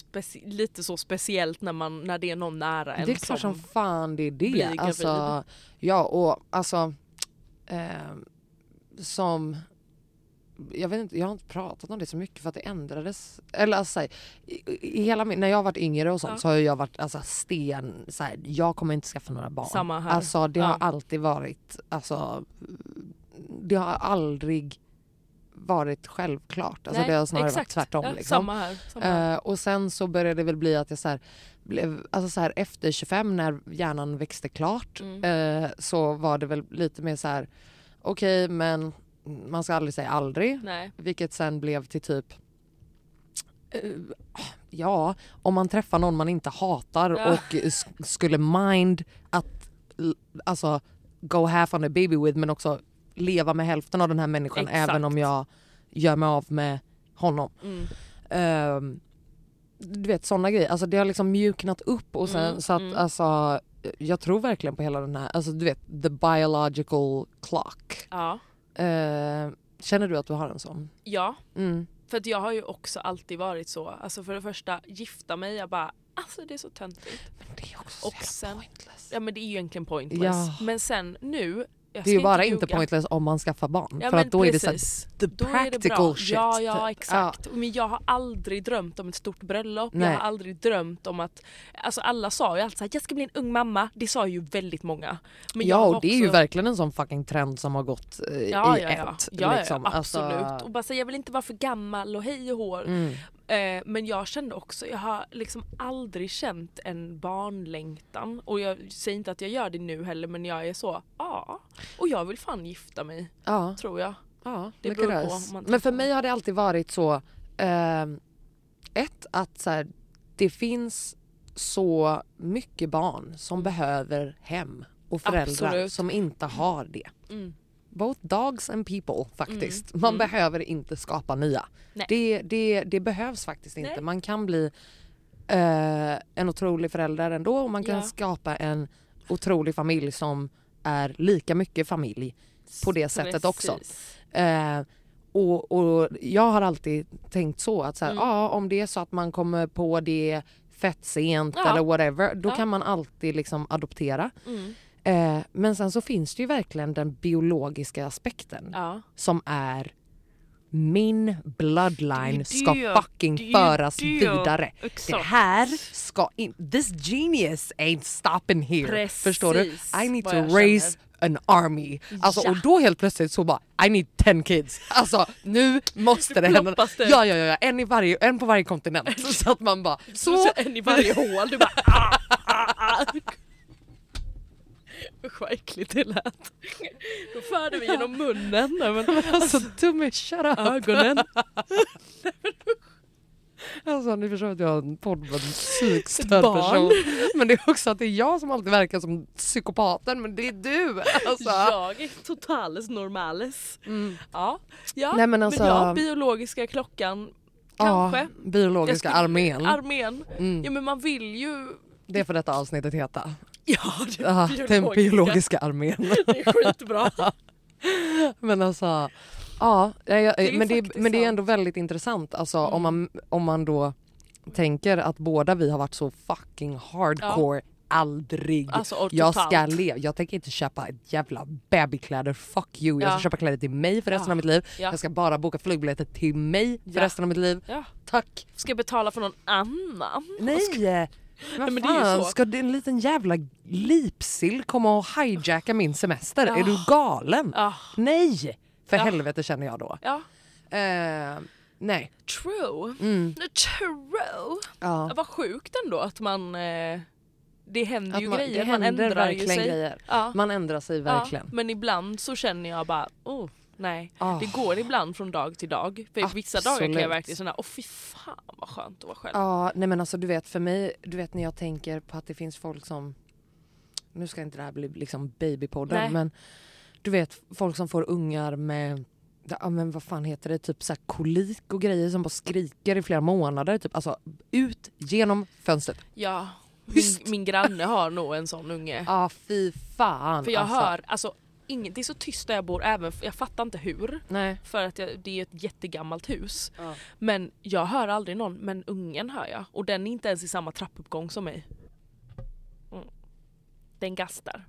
lite så speciellt när, man, när det är någon nära en Det är klart som fan det är det. Alltså, ja och alltså eh, som jag vet inte, jag har inte pratat om det så mycket för att det ändrades. Eller alltså, så här, i, i hela min, när jag har varit yngre och sånt Ja. så har jag varit alltså, sten, så här, jag kommer inte skaffa några barn. Samma här. Alltså det Ja. har alltid varit, alltså det har aldrig varit självklart. Alltså, Nej, det har snarare exakt. varit tvärtom. Ja, liksom. Samma här. Samma här. Eh, och sen så började det väl bli att jag så här, blev, alltså så här, efter 25 när hjärnan växte klart Mm. eh, så var det väl lite mer så här okej men man ska aldrig säga aldrig. Nej. Vilket sen blev till typ eh, Ja, om man träffar någon man inte hatar Ja. och skulle mind att alltså go half on a baby with men också leva med hälften av den här människan Exakt. även om jag gör mig av med honom. Mm. Ehm, du vet sådana grejer, alltså det har liksom mjuknat upp och sen Mm, så att mm. alltså jag tror verkligen på hela den här, alltså du vet the biological clock. Ja. Eh, känner du att du har en sån? Ja, Mm. för att jag har ju också alltid varit så. Alltså för det första, gifta mig, jag bara alltså det är så töntigt. Men det är också Och så sen- jävla pointless. Ja men det är ju egentligen pointless. Ja. Men sen nu, Det är ju bara inte ljuga. pointless om man skaffar barn. Ja, för att då är det så här, precis. the Då är det practical bra. shit. Ja, ja exakt. Men jag har aldrig drömt om ett stort bröllop. Nej. Jag har aldrig drömt om att... Alltså alla sa ju alltid såhär, jag ska bli en ung mamma. Det sa ju väldigt många. Men ja och det är ju också- verkligen en sån fucking trend som har gått eh, Ja, i ja, ja. ett. ja, liksom. ja Alltså, absolut. Och bara säga jag vill inte vara för gammal och hej och hår. mm. Eh, men jag kände också, jag har liksom aldrig känt en barnlängtan. Och jag säger inte att jag gör det nu heller men jag är så, ja. Och jag vill fan gifta mig, Ja, tror jag. ja Det beror at på Men för mig har det alltid varit så, ehm, ett att så här, det finns så mycket barn som behöver hem och föräldrar Absolut. som inte har det. Mm. Both dogs and people faktiskt. Mm, Man mm. behöver inte skapa nya. Det, det, det behövs faktiskt inte. Nej. Man kan bli eh, en otrolig förälder ändå och man kan Ja. skapa en otrolig familj som är lika mycket familj på det sättet också. Precis. Eh, och, och jag har alltid tänkt så att så här, Mm. ja, om det är så att man kommer på det fett sent Ja. eller whatever då Ja. kan man alltid liksom adoptera. Mm. Eh, men sen så finns det ju verkligen den biologiska aspekten Ja. som är min bloodline ska fucking det föras det. vidare. Exakt. Det här ska in, this genius ain't stopping here. Precis Förstår du? I need to raise an army. Alltså, Ja. Och då helt plötsligt så bara I need 10 kids. Alltså nu måste det hända. Det. Ja, ja, ja, en, i varje, en på varje kontinent. Så att man bara Så, så. en i varje hål, du bara ah, ah, ah. Usch vad äckligt det lät. Då förde vi genom munnen. Nej, Men, Alltså Tummy shut up. ögonen. Alltså ni förstår att jag har en podd med en psykstörd person. Men det är också att det är jag som alltid verkar som psykopaten men det är du. Alltså. Jag är totales normales. Mm. Ja, ja. Nej, men alltså- ja, biologiska klockan kanske. Ja, biologiska skulle- armén. Armén. Mm. Ja men man vill ju... Det får detta avsnittet heta. Ja, det Ja, den biologiska armén. Det är skitbra. men alltså, ja, jag, jag, Det är men, det, faktiskt men det är ändå väldigt intressant alltså, om, Mm. man, om man då tänker att båda vi har varit så fucking hardcore Aldrig. Alltså, jag ska leva. Jag tänker inte köpa ett jävla babykläder. Fuck you. Jag ska Ja. köpa kläder till mig för resten Ja. av mitt liv. Ja. Jag ska bara boka flygbiljetter till mig för Ja. resten av mitt liv. Ja. Tack. Ska jag betala för någon annan? Nej! Vad ju fan, ska en liten jävla lipsill komma och hijacka min semester? Är du Ja. galen? Ja. Nej! För Ja. helvete känner jag då. ja. Eh, nej. True. Mm. True. Ja. Vad sjukt ändå att man... Eh, det händer Att ju man, grejer, man ändrar ju verkligen sig. grejer. Ja. Man ändrar sig verkligen. Men ibland så känner jag bara, oh nej. Ah. Det går ibland från dag till dag. För vissa dagar kan jag Absolut. verkligen känna, åh fy fan vad skönt att vara själv. Ja, nej men alltså du vet för mig, du vet när jag tänker på att det finns folk som, nu ska inte det här bli liksom babypodden Nej. men du vet folk som får ungar med, ja men vad fan heter det, typ så kolik och grejer som bara skriker i flera månader. Typ. Alltså ut genom fönstret. Ja, min, min granne har nog en sån unge. Ja fy fan För jag alltså. hör, alltså inget, det är så tyst där jag bor, även, jag fattar inte hur. Nej. För att jag, det är ett jättegammalt hus. Ja. Men jag hör aldrig någon, men ungen hör jag. Och den är inte ens i samma trappuppgång som mig. Mm. Den gastar.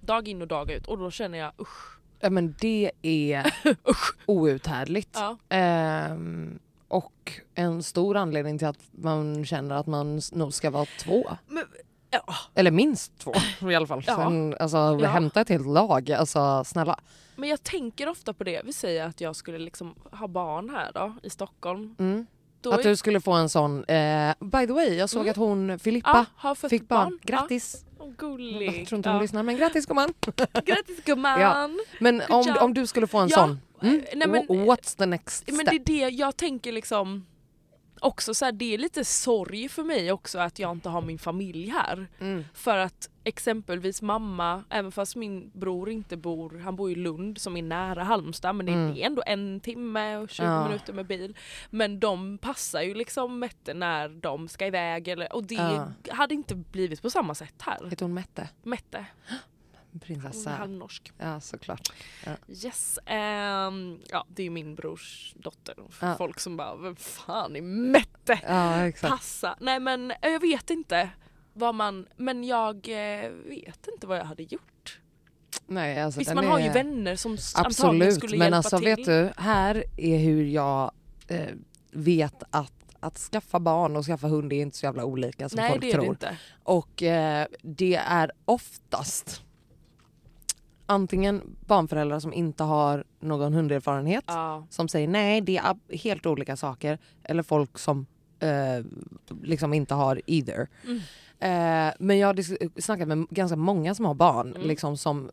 Dag in och dag ut och då känner jag usch. Ja men det är outhärdligt. Ja. Ehm, och en stor anledning till att man känner att man nog ska vara två. Men, ja. Eller minst två i alla fall. Ja. Sen, alltså, Ja. Hämta ett helt lag, alltså snälla. Men jag tänker ofta på det. Vi säger att jag skulle liksom ha barn här då i Stockholm. Mm. då Att du skulle få en sån, eh, by the way jag såg Mm. att hon Filippa ja, fick barn. barn. Grattis! Ja, gullig. Jag tror inte hon ja. lyssnar men grattis gumman! Grattis gumman! Ja. Men om, om du skulle få en sån, mm, nej, men- wh- what's the next Men step? det är det jag tänker liksom också så här, det är lite sorg för mig också att jag inte har min familj här. Mm. För att exempelvis mamma, även fast min bror inte bor, han bor i Lund som är nära Halmstad men det Mm. är ändå en timme och 20 Ja. minuter med bil. Men de passar ju liksom Mette när de ska iväg eller, och det Ja. hade inte blivit på samma sätt här. Heter hon Mette? Mette, hon är Prinsessa? halvnorsk. Ja såklart. Yes, ehm, ja det är min brors dotter. Ja. Folk som bara, vem fan är Mette? Ja exakt. Passa. Nej men jag vet inte vad man, men jag eh, vet inte vad jag hade gjort. Nej, alltså, Visst man har ju är- vänner som s- antagligen Absolut, skulle men hjälpa alltså till. vet du, här är hur jag eh, vet att att skaffa barn och skaffa hund är inte så jävla olika som Nej folk det är tror. det inte. Och eh, det är oftast antingen barnföräldrar som inte har någon hunderfarenhet Ja. som säger nej det är helt olika saker eller folk som eh, liksom inte har either. Mm. Eh, men jag har snackat med ganska många som har barn Mm. liksom som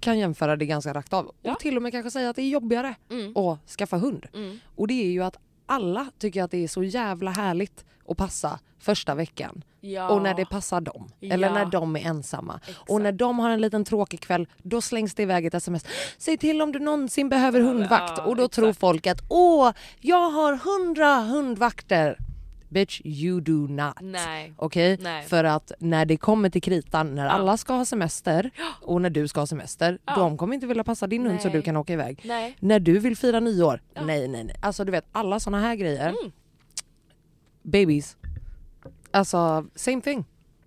kan jämföra det ganska rakt av Ja. och till och med kanske säga att det är jobbigare Mm. att skaffa hund. Mm. Och det är ju att alla tycker att det är så jävla härligt att passa första veckan Ja. och när det passar dem. Eller Ja. när de är ensamma. Exakt. Och när de har en liten tråkig kväll då slängs det iväg ett sms. Säg till om du någonsin behöver hundvakt. Ja, och då exakt. tror folk att åh, jag har hundra hundvakter. Bitch you do not. Nej. Okej? Nej. För att när det kommer till kritan, när Ja. alla ska ha semester och när du ska ha semester, Ja. de kommer inte vilja passa din hund så Nej. du kan åka iväg. Nej. När du vill fira nyår, Ja. nej nej nej. Alltså du vet alla såna här grejer. Mm. Babies. Alltså same thing.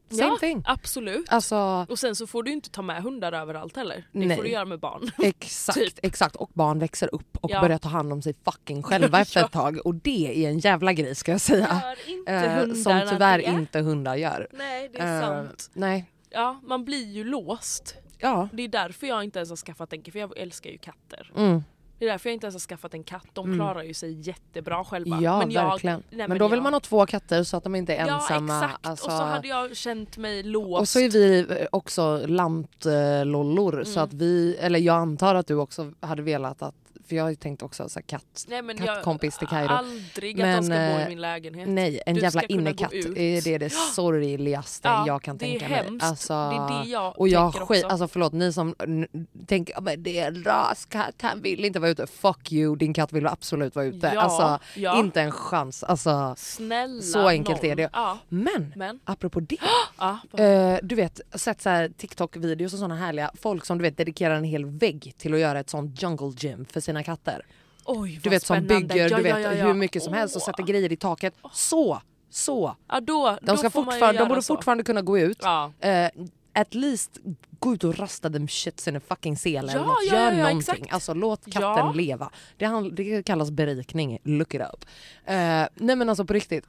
Same ja, thing. absolut. Alltså Och sen så får du inte ta med hundar överallt heller. Det Nej. får du göra med barn. exakt, Typ. exakt. Och barn växer upp och Ja. börjar ta hand om sig fucking själva efter ett tag. Och det är en jävla grej ska jag säga. Eh, som tyvärr det? inte hundar gör. Nej det är Eh, sant. nej. Ja man blir ju låst. Ja. Det är därför jag inte ens har skaffat en för jag älskar ju katter. Mm. Det är därför jag inte ens har skaffat en katt. De Mm. klarar ju sig jättebra själva. Ja men jag, verkligen. nej, men, då vill jag, man ha två katter så att de inte är Ja ensamma. exakt Alltså, och så hade jag känt mig låst. och så är vi eh, också lantlollor så Mm. att vi, eller jag antar att du också hade velat att, för jag har ju tänkt också så här katt, nej, men kattkompis till Kairo. Aldrig att de ska Men, bo i eh, min lägenhet. Nej, en Du jävla innekatt ut. är det det sorgligaste Ja, jag kan det tänka mig. Alltså, det är det jag och jag tänker skit, också. alltså förlåt ni som tänker "Ja, men det är en raskatt, han vill inte vara ute. Fuck you, din katt vill absolut vara ute. Ja, alltså ja. inte en chans. Alltså, Snälla så enkelt någon. är det. Ja, men men. apropå det. Eh, du vet, sett så här TikTok-videos och såna härliga folk som du vet dedikerar en hel vägg till att göra ett sånt jungle gym för sina katter. Oj, Du vet som spännande. bygger ja, du vet, ja, ja, hur mycket som helst och sätter grejer i taket. Så, så. Då, De, ska fortfarande, de borde så. fortfarande kunna gå ut. Eh, at least gå ut och rasta dem shits in a fucking sele eller Ja, ja, Gör ja, någonting. exakt. Alltså låt katten leva. Det, handl- det kallas berikning, look it up. Eh, nej men alltså på riktigt,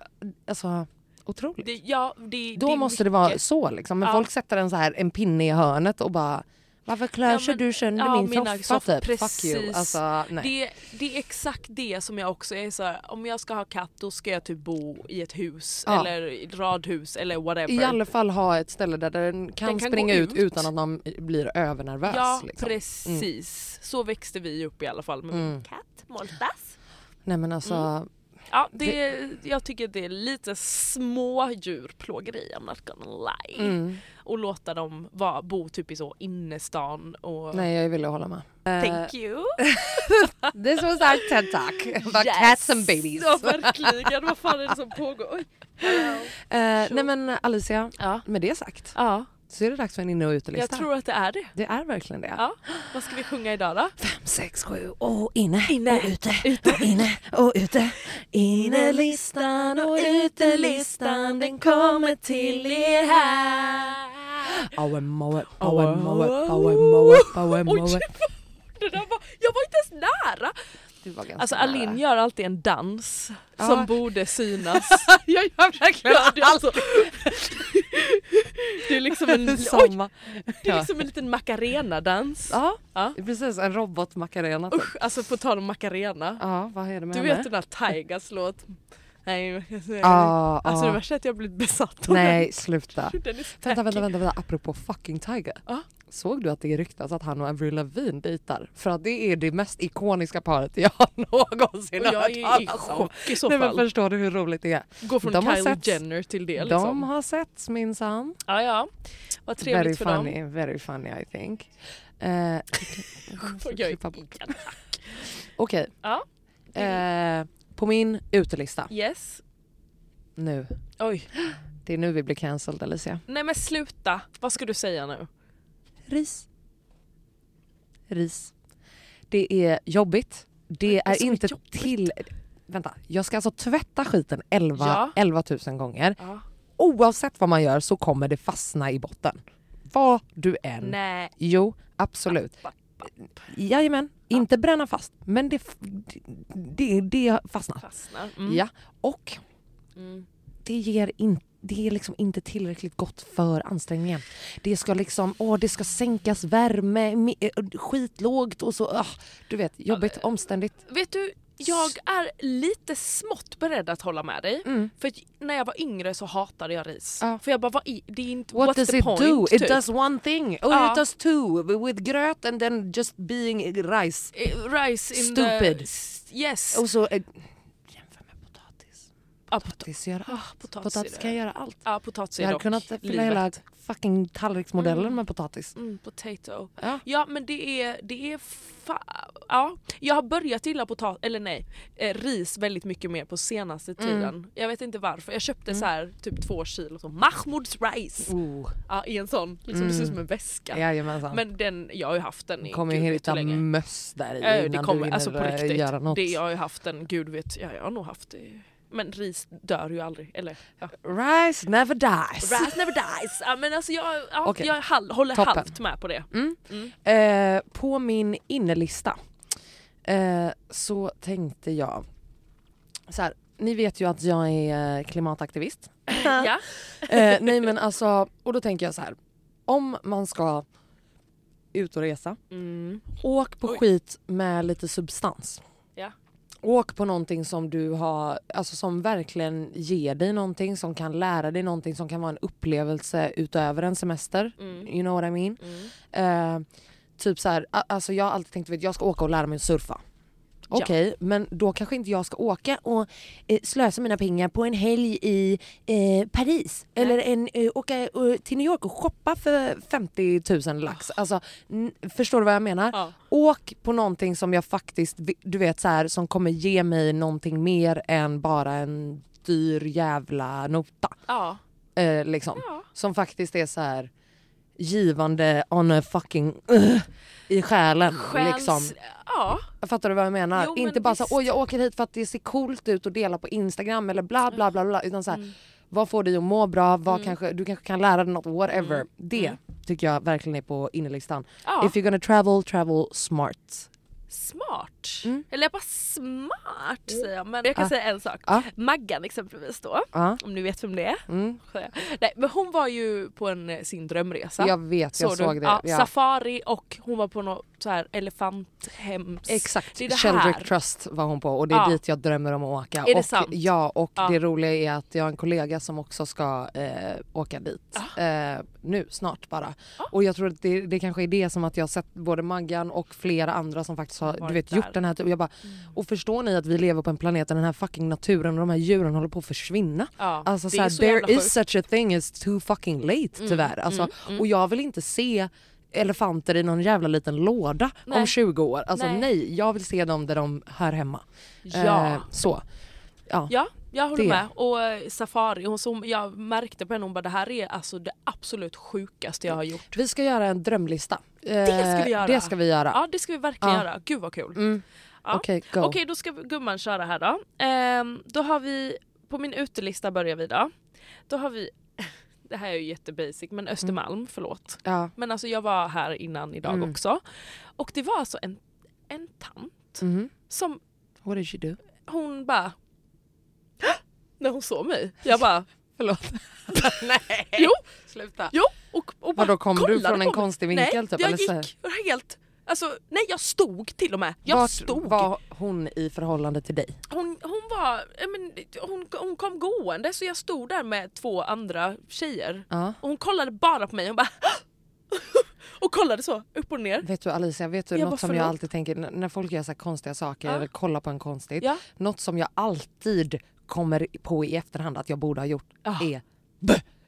alltså otroligt. Det, ja, det, Då det måste det vara mycket. så liksom. Men folk sätter en så här en pinne i hörnet och bara varför klär sig du sönder ja, min soffa soffor, typ? Fuck you. precis. Alltså. Det, det är exakt det som jag också är så här, om jag ska ha katt då ska jag typ bo i ett hus Ja. eller radhus eller whatever. I alla fall ha ett ställe där den kan, Den kan springa ut, ut. utan att man blir övernervös. Ja liksom. precis, så växte vi upp i alla fall med Mm. min katt Moltas. Nej men alltså, Mm. Ja, det, jag tycker det är lite små djurplågeri I'm not gonna lie. mm. Och låta dem vara, bo typ i så innerstan och nej jag vill hålla med. thank you. This was our TED talk about Yes. cats and babies. Ja verkligen, vad fan är det som pågår? Eh, nej men Alicia, Ja. med det sagt ja, så är det dags för en inne och jag utelista. tror att det är det. Det är verkligen det. Ja. Vad ska vi sjunga idag då? Fem, sex, sju och inne, Inne. och ute, och inne och ute. Innelistan och utelistan den kommer till er här. Aue, moe, aue, moe, aue, moe, aue, Oj, moe. det där var, jag var inte ens nära! Du var ganska Alltså nära. Alin gör alltid en dans Ja. som borde synas. Jag gör verkligen är alltså, det är liksom en, oj, det är liksom en liten macarena-dans. Ja, Ja. precis. En robot Macarena. typ. Usch, alltså på tal om macarena. Ja, vad är det med Du henne? vet den där Tigers låt? Nej, Ah, Alltså ah. det värsta är att jag blivit besatt av Nej sluta. den. den är så Vänta, vänta, vänta, vänta, apropå fucking Tiger. Ja. Såg du att det ryktas att han och Avril Lavigne dejtar? För att det är det mest ikoniska paret jag någonsin jag hört är i chock i så Nej men fall. förstår du hur roligt det är? Gå från de Kylie setts. Jenner till det De liksom. har setts minsann. Ja ja, vad Very trevligt för funny, dem. very funny I think. Eh, Jag är. Okej, Ja, eh, på min utelista yes. nu. Oj, Det är nu vi blir cancelled Alicia. nej men sluta. Vad ska du säga nu? Ris. Ris. Det är jobbigt. Det Vad är är inte jobbigt? till... Vänta, jag ska alltså tvätta skiten 11, Ja. 11 000 gånger. Ja. Oavsett vad man gör så kommer det fastna i botten. Vad du än. Nej. Jo, absolut. Jajamän, inte bränna fast men det, det, det fastnar. Fastnar. Mm. Ja, och Mm. det ger in, det är liksom inte tillräckligt gott för ansträngningen. Det ska liksom, åh det ska sänkas värme, eh, skitlågt och så, ah, du vet, jobbigt, omständigt. Vet du, jag är lite smått beredd att hålla med dig. Mm. För när jag var yngre så hatade jag ris. Ja. För jag bara, vad i, det är inte, What does it point? do? It typ. does one thing, or Ja. it does two, with gröt and then just being rice. Eh, Rice in Stupid. the... Yes. Och så, eh, jämför med potatis. Ja, pot- Potatis gör ah, allt. potatis, Potatis kan det. göra allt. Ja, potatis Jag hade kunnat fylla livet. hela fucking tallriksmodellen Mm. med potatis. Mm, potato. Ja. Ja men det är, det är ja. Jag har börjat gilla potatis, eller nej, eh, ris väldigt mycket mer på senaste Mm. tiden. Jag vet inte varför. Jag köpte så här typ två kilo så Mahmouds rice. Oh. Ja, i en sån, liksom det ser ut som en väska. Jajamensan. Men den, jag har ju haft den i kommer gud hitta länge. möss där i det innan kommer, du hinner alltså på eh, riktigt. göra något. Det, jag har ju haft den, gud vet, ja, jag har nog haft det. Men ris dör ju aldrig. Eller ja. Rice never dies. Rice never dies. Ja, men alltså jag, ja, Okej. jag hal- håller Toppen. halvt med på det. Mm. Mm. Eh, på min innelista eh, så tänkte jag så här, ni vet ju att jag är eh, klimataktivist. Ja. Eh, nej men alltså, och då tänker jag så här. Om man ska ut och resa, Mm. åk på Oj. skit med lite substans. Åk på någonting som du har, alltså som verkligen ger dig någonting, som kan lära dig någonting, som kan vara en upplevelse utöver en semester. Mm. You know what I mean? Mm. Eh, typ så här, alltså jag har alltid tänkt att jag ska åka och lära mig att surfa. Ja. Okej, men då kanske inte jag ska åka och eh, slösa mina pengar på en helg i eh, Paris. Nej. Eller en, eh, åka eh, till New York och shoppa för 50 000 lax. Alltså, n- förstår du vad jag menar? Ja. Åk på någonting som jag faktiskt, du vet så här, som kommer ge mig någonting mer än bara en dyr jävla nota. Ja. Eh, liksom. Ja. Som faktiskt är så här givande on a fucking uh, i själen. Själs... Liksom. Ja. Fattar du vad jag menar? Jo, men Inte bara så visst. åh jag åker hit för att det ser coolt ut och dela på Instagram eller bla bla bla. bla utan så här, Mm. vad får dig att må bra? Vad kanske, du kanske kan lära dig något, whatever. Mm. Det Mm. tycker jag verkligen är på innerlistan. ja. If you're gonna travel, travel smart. Smart. Mm. Eller jag bara smart säger jag. Men jag kan Ah. säga en sak. Ah. Maggan exempelvis då. Ja. Om ni vet vem det är. Mm. Nej, men hon var ju på en, eh, sin drömresa. Jag vet, jag du? såg det. Ja. Safari och hon var på något så här elefanthems... Exakt, Det är det Sheldrick här. Trust var hon på och det är dit jag drömmer om att åka. Är det och, sant? Ja och det roliga är att jag har en kollega som också ska eh, åka dit. Eh, nu snart bara. Och jag tror att det, det kanske är det som att jag sett både Maggan och flera andra som faktiskt har du vet, där. gjort den här typen. Jag bara, Och förstår ni att vi lever på en planet där den här fucking naturen och de här djuren håller på att försvinna? Ja, Alltså det så här, there is such a thing as too fucking late tyvärr. Alltså, mm, mm. Och jag vill inte se elefanter i någon jävla liten låda Nej. om 20 år. Alltså Nej. nej. jag vill se dem där de hör hemma. Ja. Eh, så. Ja. Ja, jag håller Det. med. Och eh, Safari, hon, som jag märkte på henne, hon bara det här är alltså det absolut sjukaste jag har gjort. Vi ska göra en drömlista. Eh, Det ska vi göra. Det ska vi göra. Ja det ska vi verkligen Ja. göra. Gud vad kul. Mm. Ja. Okej, go. Okej då ska gumman köra här då. Ehm, då har vi, på min utelista börjar vi då. Då har vi, det här är ju jättebasic men Östermalm, förlåt. Ja. Men alltså jag var här innan idag Mm. också. Och det var alltså en, en tant Mhm. som What did you do? hon bara när hon såg mig. Jag bara Förlåt. jo, Sluta. jo och, och bara Vadå, kom du kollade från en på mig. konstig vinkel Nej, typ, jag eller så här? gick helt Alltså nej jag stod till och med. Jag Vart stod. var hon i förhållande till dig? Hon, hon var, ja, men, hon, hon kom gående så jag stod där med två andra tjejer. Ja. Och hon kollade bara på mig och bara och kollade så upp och ner. Vet du Alicia, vet du Jag något som jag förlåt? alltid tänker n- när folk gör så här konstiga saker Ja. eller kollar på en konstigt. Ja. Något som jag alltid kommer på i efterhand att jag borde ha gjort Ja. är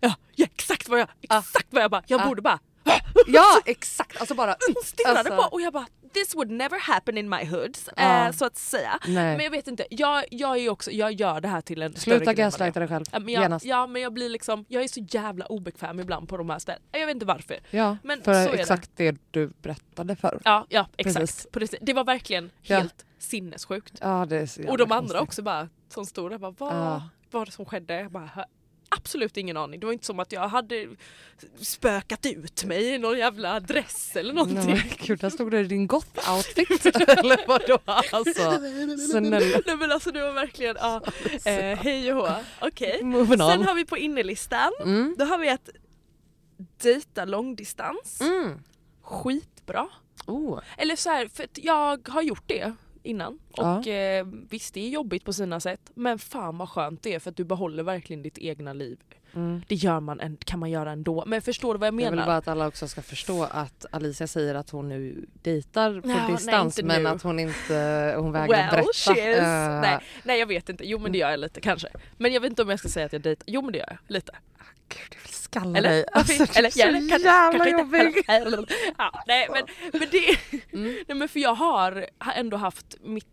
Ja, ja exakt vad jag, exakt vad jag bara, jag Ah. borde bara Ja exakt, alltså bara stirrade alltså, på och jag bara this would never happen in my hoods Ja. eh, så att säga. Nej. Men jag vet inte, jag, jag är också, jag gör det här till en Sluta det gaslighta dig själv Ja men, jag, genast. ja men jag blir liksom, jag är så jävla obekväm ibland på de här ställena. Jag vet inte varför. Ja, Men för så är det. exakt det. du berättade för. Ja, ja exakt. Precis. Det var verkligen Ja. helt sinnessjukt. Ja, det så jävla Och de andra konstigt. också bara som stod där bara vad var det som skedde? Jag bara, "Hö- absolut ingen aning. Det var inte som att jag hade spökat ut mig i någon jävla dress eller Nej, någonting. men gud, där stod det i din gott-outfit. Eller vadå? Alltså, snälla. Nej men alltså det var verkligen, ja. Eh, hej och hå. Okej. On. Sen har vi på innerlistan, Mm. då har vi att dejta långdistans. Mm. Skitbra. Oh. Eller så här, för att jag har gjort det innan Ja. och eh, visst det är jobbigt på sina sätt men fan vad skönt det är för att du behåller verkligen ditt egna liv. Mm. Det gör man, en, kan man göra ändå. Men förstår du vad jag Jag menar? vill bara att alla också ska förstå att Alicia säger att hon nu dejtar på Ja, nej, distans inte men nu. att hon inte hon vägrar well, berätta. Eh, Nej, nej jag vet inte, jo men det gör jag lite kanske. Men jag vet inte om jag ska säga att jag dejtar, jo men det gör jag lite. Gud, jag vill skalla Eller? dig. Alltså, Varför? du är Eller? så Eller? Kanske- jävla kanske inte. jobbig. Eller? Ja, nej men, men det... Mm. Nej men för jag har, ändå haft mitt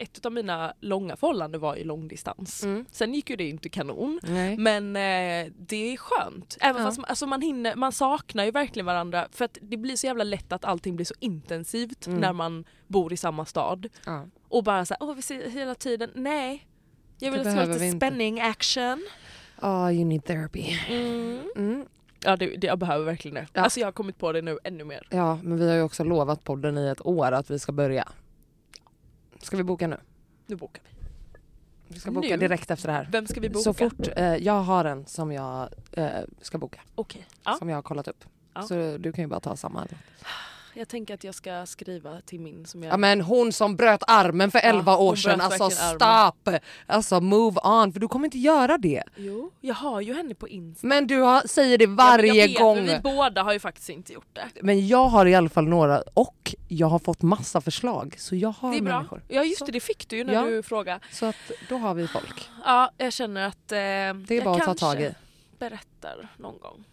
ett av mina långa förhållanden var i långdistans. Mm. Sen gick ju det inte kanon. Nej. Men eh, det är skönt. Även Ja. fast man, alltså man, hinner, man saknar ju verkligen varandra för att det blir så jävla lätt att allting blir så intensivt Mm. när man bor i samma stad. Ja. Och bara såhär, åh vi ser hela tiden, nej. Jag vill behöver lite vi inte. spänning, action. Ah, you need therapy. Mm. Mm. Ja det, det, jag behöver verkligen det. Ja. Alltså jag har kommit på det nu ännu mer. Ja, men vi har ju också lovat podden i ett år att vi ska börja. Ska vi boka nu? Nu bokar vi. Vi ska boka Nu? direkt efter det här. Vem ska vi boka? Så fort, eh, jag har en som jag eh, ska boka. Okej. Ja. Som jag har kollat upp. Ja. Så du kan ju bara ta samma. Jag tänker att jag ska skriva till min som jag... Ja men hon som bröt armen för 11 hon år sedan, alltså verkligen armen. stop! Alltså move on, för du kommer inte göra det. Jo, jag har ju henne på Insta. Men du har, säger det Ja, varje jag vet, gång. Men vi båda har ju faktiskt inte gjort det. Men jag har i alla fall några och jag har fått massa förslag. Så jag har Det är bra. människor. Ja just det, det fick du ju när Ja. du frågade. Så att då har vi folk. Ja, jag känner att eh, Det är jag bara att ta tag i. berättar någon gång.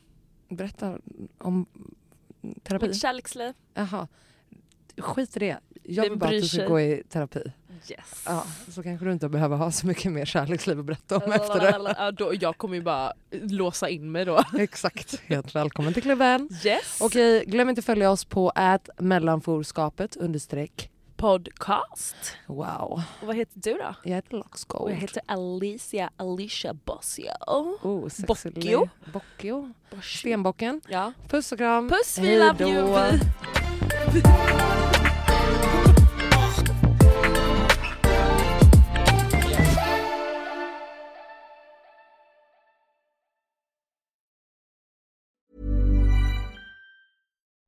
Berätta om terapi. Mitt kärleksliv. Jaha. Skit i det. Jag vill Vem bara att du ska gå i terapi. Yes. Ja, så kanske du inte behöver ha så mycket mer kärleksliv att berätta om efter det. Ja, då, jag kommer ju bara låsa in mig då. Exakt. Helt välkommen till klubben. Yes. Okej, glöm inte att följa oss på ät mellanforskapet understreck. Podcast. Wow. Och vad heter du då? Jag heter Och Loxgold. jag heter Alicia Alicia Bossio. Oh, Bockio. Bockio. Stenbocken. Ja. Puss och kram. Puss, we Hej love you.